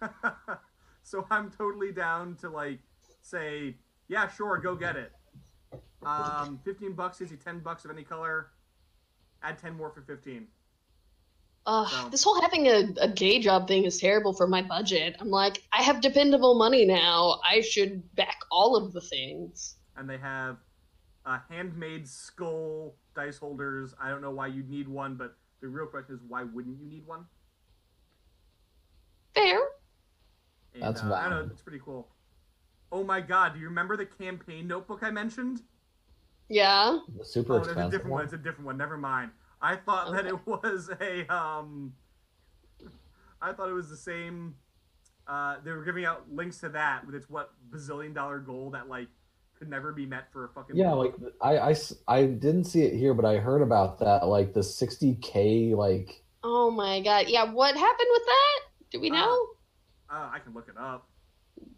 so I'm totally down to like say, yeah, sure, go get it. Um, fifteen bucks gives you ten bucks of any color. Add ten more for fifteen.
Uh,
So-
This whole having a, a day job thing is terrible for my budget. I'm like, I have dependable money now. I should back all of the things.
and they have uh, handmade skull dice holders. I don't know why you'd need one, but the real question is why wouldn't you need one?
Fair.
And,
That's
uh, I don't know.
valid.
It's pretty cool. Oh my god! Do you remember the campaign notebook I mentioned?
Yeah.
The super
oh, there's a
expensive
different one.
one.
It's a different one. Never mind. I thought that it was a um. I thought it was the same. Uh, they were giving out links to that with its what bazillion dollar goal that like could never be met for a fucking
Yeah, like I, I I didn't see it here, but I heard about that. Like the 60k, like
Oh my god. Yeah, what happened with that? Do we
Uh,
know?
Uh, I can look it up.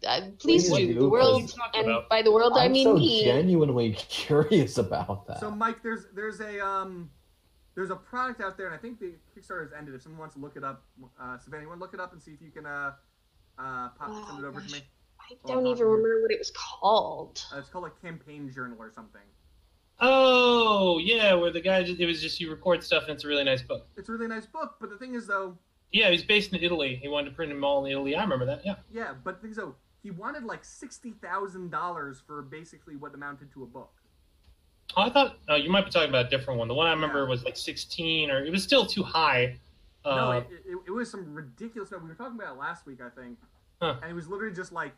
Uh, please
please
do.
do,
The world,
What are you talking
and
about?
by the world I
I'm
mean
so
me.
genuinely curious about that.
So Mike, there's there's a um there's a product out there, and I think the Kickstarter's ended. If someone wants to look it up, uh, Savannah, you want to look it up and see if you can uh uh pop,
Oh,
send it over to me.
I don't even
you.
remember what it was called.
Uh, it's called a campaign journal or something.
Oh yeah, where the guy just, it was just you record stuff and it's a really nice book.
It's a really nice book, but the thing is though,
Yeah, he's based in Italy. He wanted to print them all in Italy. I remember that. Yeah.
yeah, but the thing is though, he wanted like sixty thousand dollars for basically what amounted to a book.
Oh, I thought oh, you might be talking about a different one. The one I remember
Yeah.
was like 16, or it was still too high. Uh,
no, it, it, it was some ridiculous. No, we were talking about it last week, I think,
Huh.
and it was literally just like,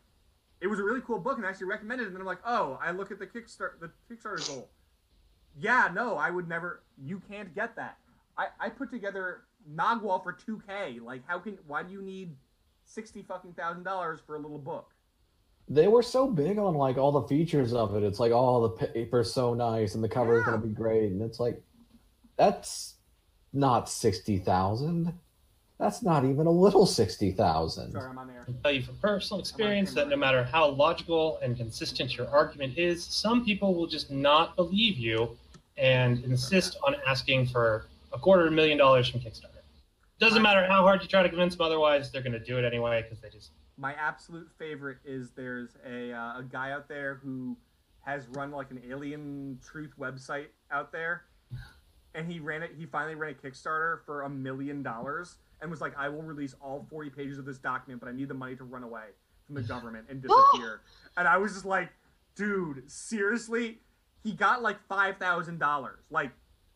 it was a really cool book, and I actually recommended it. And then I'm like, oh, I look at the Kickstarter, the Kickstarter goal. Yeah, no, I would never. You can't get that. I I put together Nogwall for 2K. Like, how can? Why do you need sixty fucking thousand dollars for a little book?
they were so big on like all the features of it. It's like, oh, the paper's so nice and the cover is
Yeah.
gonna be great, and it's like, that's not sixty thousand. That's not even a little sixty thousand.
Sorry, I'm on air.
I tell you from personal experience that no matter how logical and consistent your argument is, some people will just not believe you and insist on asking for a quarter of a million dollars from Kickstarter. Doesn't matter how hard you try to convince them otherwise, they're going to do it anyway because they just.
My absolute favorite is there's a uh, a guy out there who has run like an alien truth website out there, and he ran it. He finally ran a Kickstarter for a million dollars and was like, "I will release all forty pages of this document, but I need the money to run away from the government and disappear." and I was just like, "Dude, seriously?" He got like five thousand dollars. Like,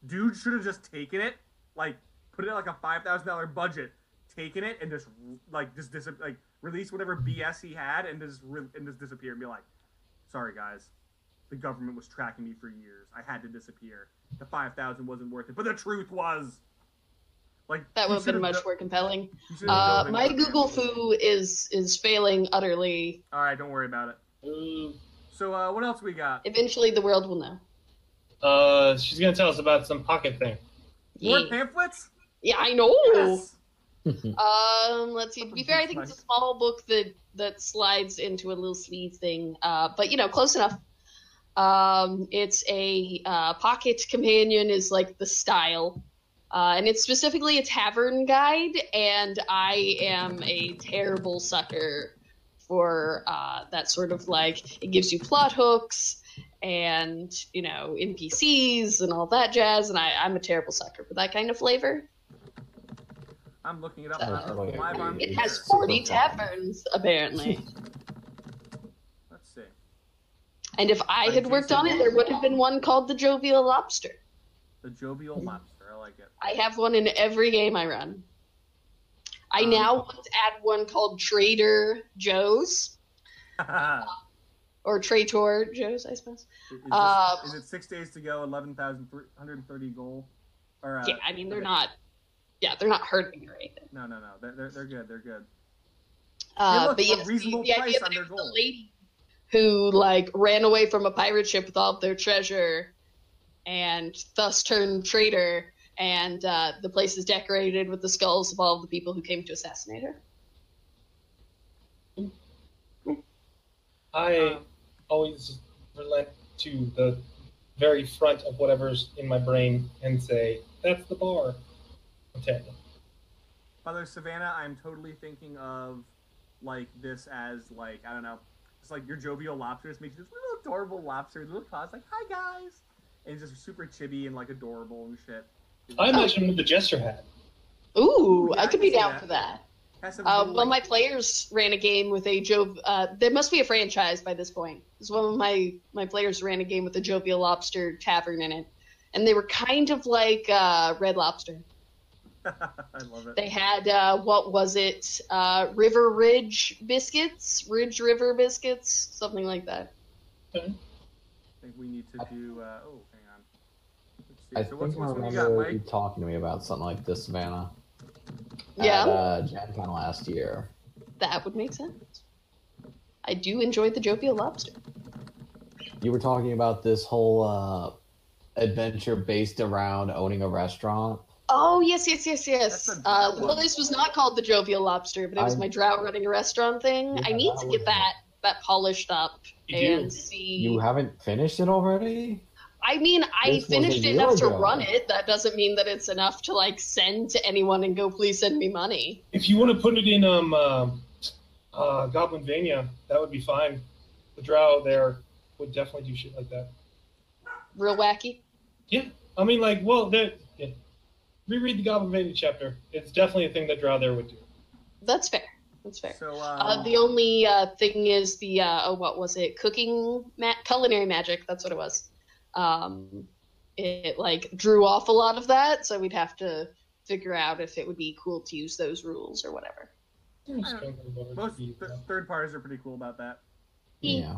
dude should have just taken it. Like, put it at like a five thousand dollar budget, taken it, and just like just dis- like release whatever BS he had, and just re- and just disappear and be like, "Sorry guys, the government was tracking me for years. I had to disappear. The five thousand wasn't worth it, but the truth was." Like
That
he
would have been much
do-
more compelling. Uh, my. Google foo is is failing utterly.
All right, don't worry about it.
Ooh.
So uh, what else we got?
Eventually, the world will know.
Uh, she's going to tell us about some pocket thing.
More
Yeah,
pamphlets?
Yeah I know.
Yes.
Um, let's see. To be fair, I think it's a small book that that slides into a little sleeve thing. Uh, but you know, close enough. Um, it's a uh, pocket companion is like the style, uh, and it's specifically a tavern guide. And I am a terrible sucker for uh, that sort of like it gives you plot hooks and you know NPCs and all that jazz. And I, I'm a terrible sucker for that kind of flavor.
I'm looking it up
Uh,
now,
wait,
live on
It
air.
has 40 taverns, apparently.
Let's see.
And if I had worked on it, there would have been one called the Jovial Lobster.
The jovial lobster. I like it.
I have one in every game I run. I
Um,
now want to add one called Trader Joe's or Traitor Joe's, I suppose.
is, this-
Uh,
is it six days to go? Eleven thousand three hundred thirty goal. Or uh,
yeah, I mean they're not. Yeah, they're not hurting or anything.
No, no, no. They're, they're, they're good. They're good.
Uh,
look,
but
a
yeah,
reasonable
the, the
price
idea
on their gold.
a lady who like ran away from a pirate ship with all of their treasure and thus turned traitor and uh, the place is decorated with the skulls of all of the people who came to assassinate her.
I
Um,
always relent to the very front of whatever's in my brain and say, that's the bar. I'm.
By the way, Savannah, I'm totally thinking of like this as like I don't know, it's like your jovial lobster just makes this little adorable lobster, little claws like hi guys, and it's just super chibi and like adorable and shit.
I imagine him with the jester hat.
Ooh,
Yeah,
I
I
could
can
be down
that.
for that.
Has
Uh,
little,
one of my players ran a game with a Jove. Uh, there must be a franchise by this point. 'Cause one of my my players ran a game with a Jovial Lobster Tavern in it, and they were kind of like uh, Red Lobster.
I love it.
They had uh, what was it? Uh, River Ridge biscuits, Ridge River biscuits, something like that.
I think we need to do. Uh, oh, hang on. Let's see.
I
so
think
what's,
I
what's what you
remember
got,
you talking to me about something like this, Savannah. At,
Yeah,
uh, Gen Con last year.
that would make sense. I do enjoy the Jovial Lobster.
You were talking about this whole uh, adventure based around owning a restaurant.
Oh yes, yes, yes, yes.
That's a
Uh,
good
the
one.
place was not called the Jovial Lobster, but it was
I-
my drow running a restaurant thing. I need to get that that polished up
You
and
do.
see.
You haven't finished it already?
I mean, I
This
finished it
year
enough to run it. That doesn't mean that it's enough to like send to anyone and go, please send me money.
If you want to put it in um, uh, uh, Goblinvania, that would be fine. The drow there would definitely do shit like that.
Real wacky.
Yeah, I mean, like, well, that yeah. Reread the Goblin Goblinvania chapter. It's definitely a thing that drow there would do.
That's fair. That's fair.
So
Uh,
um,
the only uh, thing is the uh, oh, what was it? Cooking, ma- culinary magic. That's what it was. Um, it like drew off a lot of that, so we'd have to figure out if it would be cool to use those rules or whatever.
I'm just going to go over
most th- third parties are pretty cool about that.
Yeah.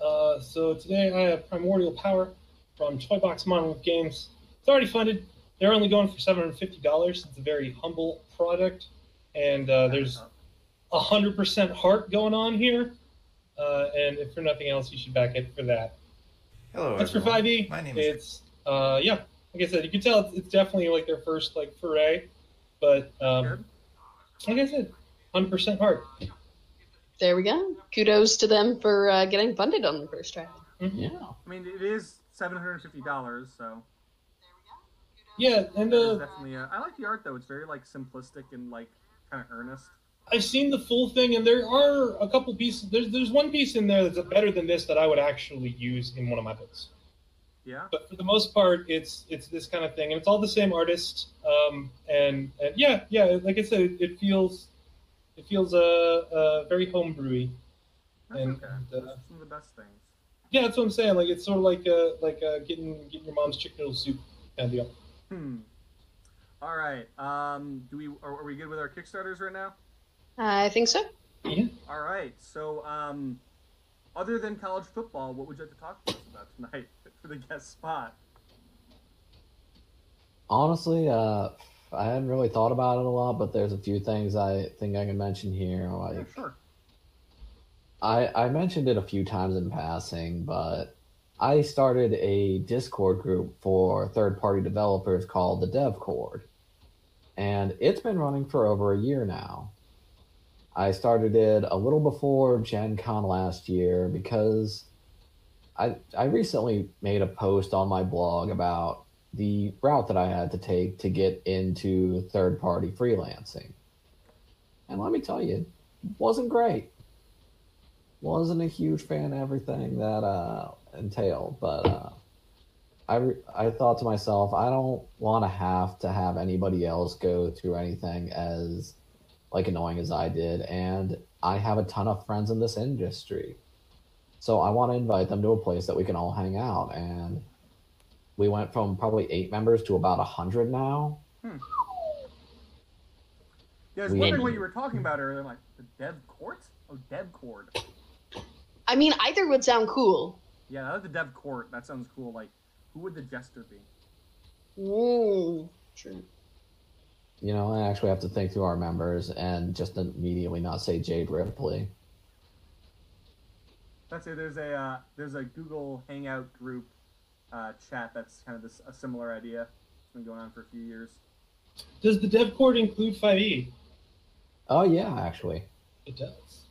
Uh, so today I have Primordial Power from Toy Box Monolith Games. It's already funded. They're only going for seven hundred fifty dollars. It's a very humble product, and uh, there's hundred percent heart going on here. Uh, and if for nothing else, you should back it for that.
Hello,
That's for five E.
My name is.
It's uh, yeah. Like I said, you can tell it's, it's definitely like their first like foray, but um,
Good.
like I said, hundred percent heart.
There we go. Kudos to them for uh, getting funded on the first try.
Yeah.
I mean, it is seven hundred and fifty dollars, so
Yeah, and uh,
definitely. Uh, I like the art though; it's very like simplistic and like kind of earnest.
I've seen the full thing, and there are a couple pieces. There's there's one piece in there that's better than this that I would actually use in one of my books.
Yeah.
But for the most part, it's it's this kind of thing, and it's all the same artist. Um, and and yeah, yeah, like I said, it, it feels it feels uh, uh very homebrewy.
That's
And,
okay.
uh,
That's some of the best things.
Yeah, that's what I'm saying. Like it's sort of like uh like uh, getting getting your mom's chicken noodle soup kind of deal.
Hmm. All right. Um. Do we? Are, are we good with our Kickstarters right now?
I think so.
Yeah.
All right. So, um, other than college football, what would you like to talk to us about tonight for the guest spot?
Honestly, uh, I hadn't really thought about it a lot, but there's a few things I think I can mention here. Like,
Yeah, sure.
I, I mentioned it a few times in passing, but I started a Discord group for third party developers called the DevCord. And it's been running for over a year now. I started it a little before Gen Con last year because I, I recently made a post on my blog about the route that I had to take to get into third party freelancing. And let me tell you, wasn't great wasn't a huge fan of everything that uh, entailed, but uh, I I thought to myself, I don't want to have to have anybody else go through anything as like annoying as I did, and I have a ton of friends in this industry, so I want to invite them to a place that we can all hang out, and we went from probably eight members to about a hundred now.
Yeah, I was
We-
wondering what you were talking about earlier. I'm like, the Dev Court? Oh, Dev Court.
I mean, either would sound cool.
Yeah, I like the Dev Court. That sounds cool. Like, who would the jester be?
Mm, true.
You know, I actually have to think through our members and just immediately not say Jade Ripley.
Let's say there's a uh, there's a Google Hangout group uh, chat that's kind of this a similar idea. It's been going on for a few years.
Does the dev court include E? 5e?
Oh yeah, actually.
It does.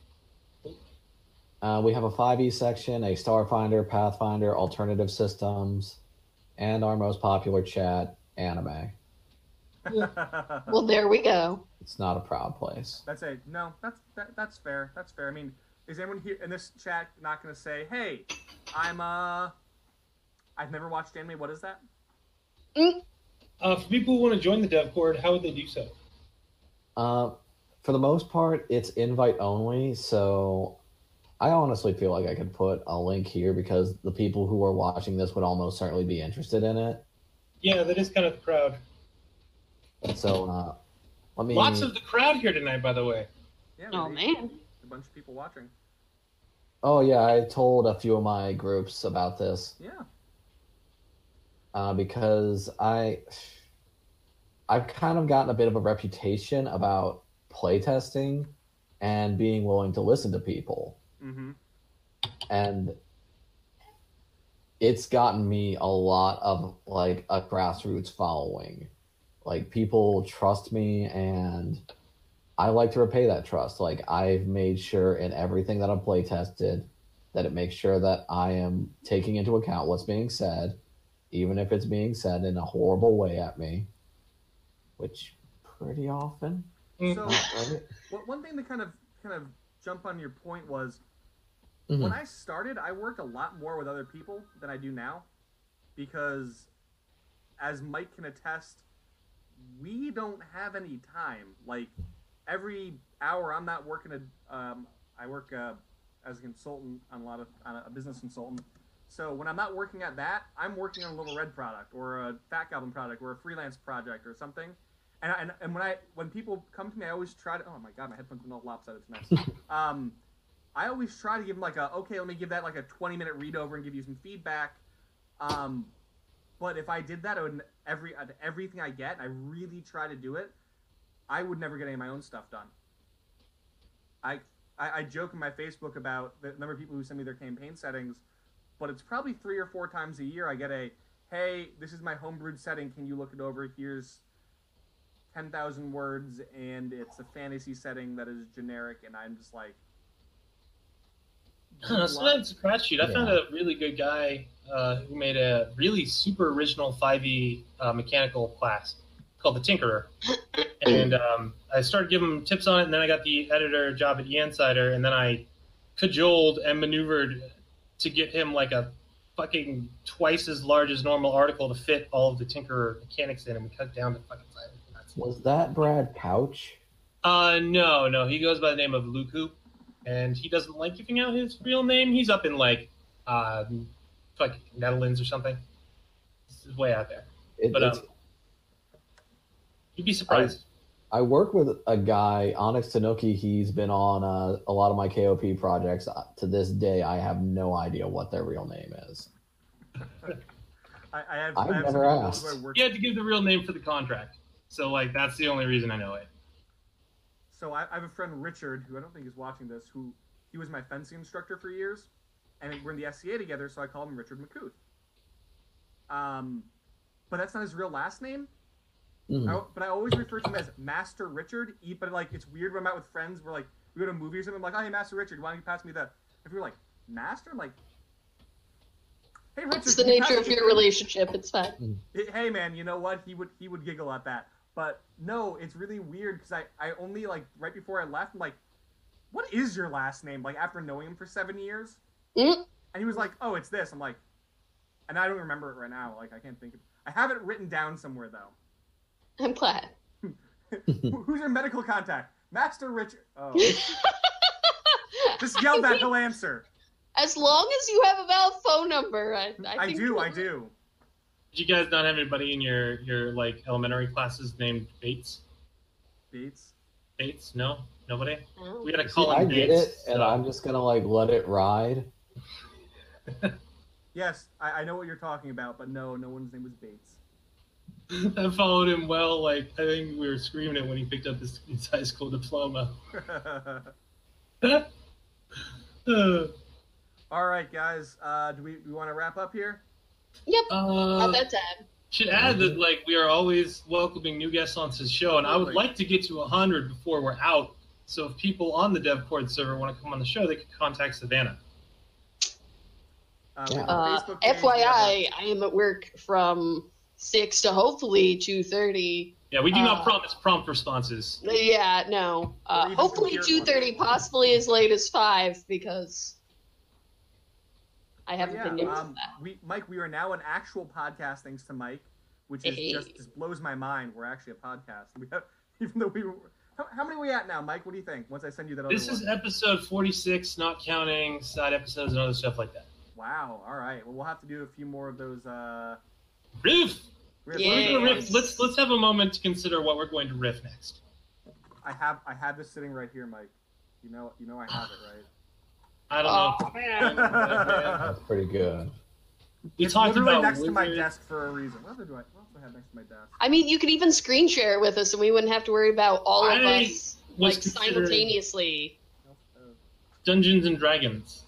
Uh, we have a 5e section, a Starfinder, Pathfinder, alternative systems, and our most popular chat, anime.
Well, there we go.
It's not a proud place.
That's a no. That's that, that's fair. That's fair. I mean, is anyone here in this chat not going to say, "Hey, I'm uh, I've never watched anime. What is that?"
Uh, for people who want to join the dev cord, how would they do so?
Uh, for the most part, it's invite only. So I honestly feel like I could put a link here because the people who are watching this would almost certainly be interested in it.
Yeah, that is kind of the crowd.
So uh, let me.
Lots of the crowd here tonight, by the way.
Yeah.
Oh man.
a bunch of people watching.
Oh yeah, I told a few of my groups about this.
Yeah.
uh, because I I've kind of gotten a bit of a reputation about playtesting and being willing to listen to people,
Mm-hmm.
and it's gotten me a lot of like a grassroots following. Like people trust me, and I like to repay that trust. Like I've made sure in everything that I've playtested that it makes sure that I am taking into account what's being said even if it's being said in a horrible way at me, which pretty often.
Mm.
So, one thing to kind of kind of jump on your point was
Mhm.
when I started, I worked a lot more with other people than I do now, because as Mike can attest, we don't have any time. Like every hour, I'm not working a. Um, I work uh, as a consultant on a lot of on a business consultant. So when I'm not working at that, I'm working on a little red product or a Fat Goblin product or a freelance project or something. And, and, and when I when people come to me, I always try to. Oh my god, my headphones are all lopsided tonight. um, I always try to give them like a okay, let me give that like a 20 minute read over and give you some feedback. Um, but if I did that, would every uh, everything I get, I really try to do it, I would never get any of my own stuff done. I, I I joke in my Facebook about the number of people who send me their campaign settings, but it's probably three or four times a year I get a hey, this is my homebrewed setting. Can you look it over? Here's 10,000 words, and it's a fantasy setting that is generic, and I'm just like.
Huh, so that's a crapshoot. I found a really good guy uh, who made a really super original 5e uh, mechanical class called the Tinkerer. And um, I started giving him tips on it, and then I got the editor job at EN5ider, and then I cajoled and maneuvered to get him like a fucking twice as large as normal article to fit all of the Tinkerer mechanics in, and we cut down to fucking five minutes.
Was that Brad Couch?
Uh, no, no, he goes by the name of Luku, and he doesn't like giving out his real name. He's up in like, uh, like Netherlands or something. This is way out there.
It,
But, um, You'd be surprised.
I work with a guy, Onyx Tanuki. He's been on uh, a lot of my KOP projects. Uh, To this day, I have no idea what their real name is.
I, I have,
I've
I have
never asked.
who I work
You had to give the real name for the contract, so like that's the only reason I know it.
So I, I have a friend Richard who I don't think is watching this. Who he was my fencing instructor for years, and we're in the SCA together. So I call him Richard McCouth. Um, but that's not his real last name.
Mhm.
I, but I always refer to him as Master Richard. But like it's weird when I'm out with friends. We're like we go to a movie or something. I'm like, oh hey Master Richard, why don't you pass me the? If you're like Master, I'm like, hey Richard.
It's the
can you pass
nature of your
the-"
relationship. It's fine.
hey man you know what he would he would giggle at that but no it's really weird because I, I only like right before i left i'm like what is your last name? Like after knowing him for seven years?
Mm.
and he was like oh it's this. I'm like and i don't remember it right now. Like i can't think of i have it written down somewhere though.
I'm glad.
Who's your medical contact? Master richard oh. Just yell that he'll answer.
As long as you have a valid phone number, I, I,
i, do i do
Did you guys not have anybody in your your like elementary classes named Bates?
Bates.
Bates? No, nobody.
Oh.
We gotta call
See,
call
I
him
get
Bates.
it, and I'm just gonna like let it ride.
yes I, I know what you're talking about but no no one's name was bates
I followed him well. Like I think we were screaming it when he picked up his, his high school diploma. Uh,
All right, guys. Uh, do we, we want to wrap up here?
Yep.
Uh,
At that time.
should add that like we are always welcoming new guests onto the show, and I would like to get to hundred before we're out. So if people on the DevCord server want to come on the show, they could contact Savannah.
Uh,
Yeah.
we have a
Uh,
Facebook page, we have a-
FYI, I am at work from six to hopefully two thirty.
Yeah, we do not
Uh,
promise prompt responses.
Yeah, no. Uh, hopefully
computer
two thirty, possibly as late as five, because I have
yeah,
opinions
um,
on that.
we, Mike, we are now an actual podcast thanks to Mike, which is
Hey.
just, just blows my mind. We're actually a podcast. We have, even though we were, how, how many are we at now, Mike? What do you think? Once I send you that other
This
one.
is episode forty-six, not counting side episodes and other stuff like that.
wow. All right. Well, we'll have to do a few more of those. Uh,
Riff.
riffs.
Yeah.
Riff. Let's let's have a moment to consider what we're going to riff next.
I have I have this sitting right here, Mike. You know you know I have it right.
I don't
Oh,
know.
man.
That's pretty good.
We
it's
talked
literally
about
next to my desk for a reason. What do I? What else I have next to my desk?
I mean, you could even screen share with us, and we wouldn't have to worry about all of us like simultaneously.
Dungeons and Dragons.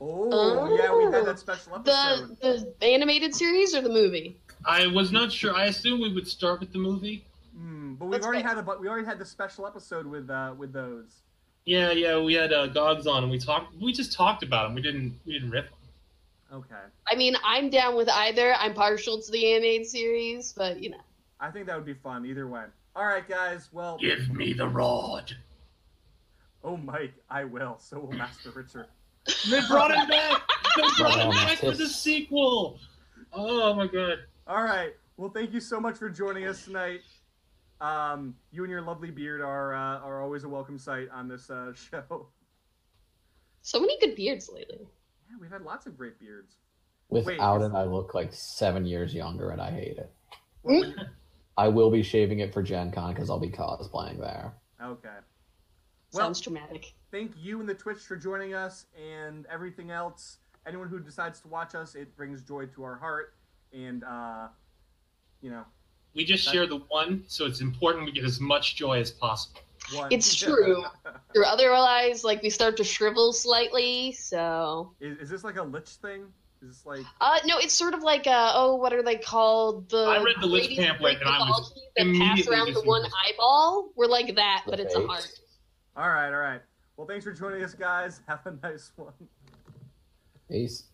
Oh, yeah, we had that special episode.
the animated series or the movie?
I was not sure. I assume we would start with the movie.
Mm, but we've
Let's
already
go.
had a but we already had the special episode with uh with those.
Yeah, yeah. We had uh, Gogs on, and we talked. We just talked about them. We didn't. We didn't riff. 'em.
Okay.
I mean, I'm down with either. I'm partial to the animated series, but you know.
I think that would be fun either way. All right, guys. Well,
Give me the rod.
oh, Mike, I will. So will Master Richard.
They brought him back. They brought him back for the sequel. Oh my god.
All right. Well, thank you so much for joining us tonight. Um, you and your lovely beard are uh, are always a welcome sight on this uh, show.
So many good beards lately.
Yeah, we've had lots of great beards.
Without
is-
it, I look like seven years younger, and I hate it.
Well, when-
I will be shaving it for Gen Con because I'll be cosplaying there.
okay. Well,
Sounds dramatic.
thank you and the Twitch for joining us and everything else. Anyone who decides to watch us, it brings joy to our heart. And, uh, you know,
We just share the one, so it's important we get as much joy as possible.
one.
It's true. Or otherwise, like we start to shrivel slightly. So,
is, is this like a lich thing? Is this like.
uh, no, it's sort of like uh, oh, what are they called? The
I read the Lich pamphlet and I was
mythology that pass around the one eyeball. We're like that, but
The
it's a heart.
All right, all right. Well, thanks for joining us, guys. Have a nice one.
Peace.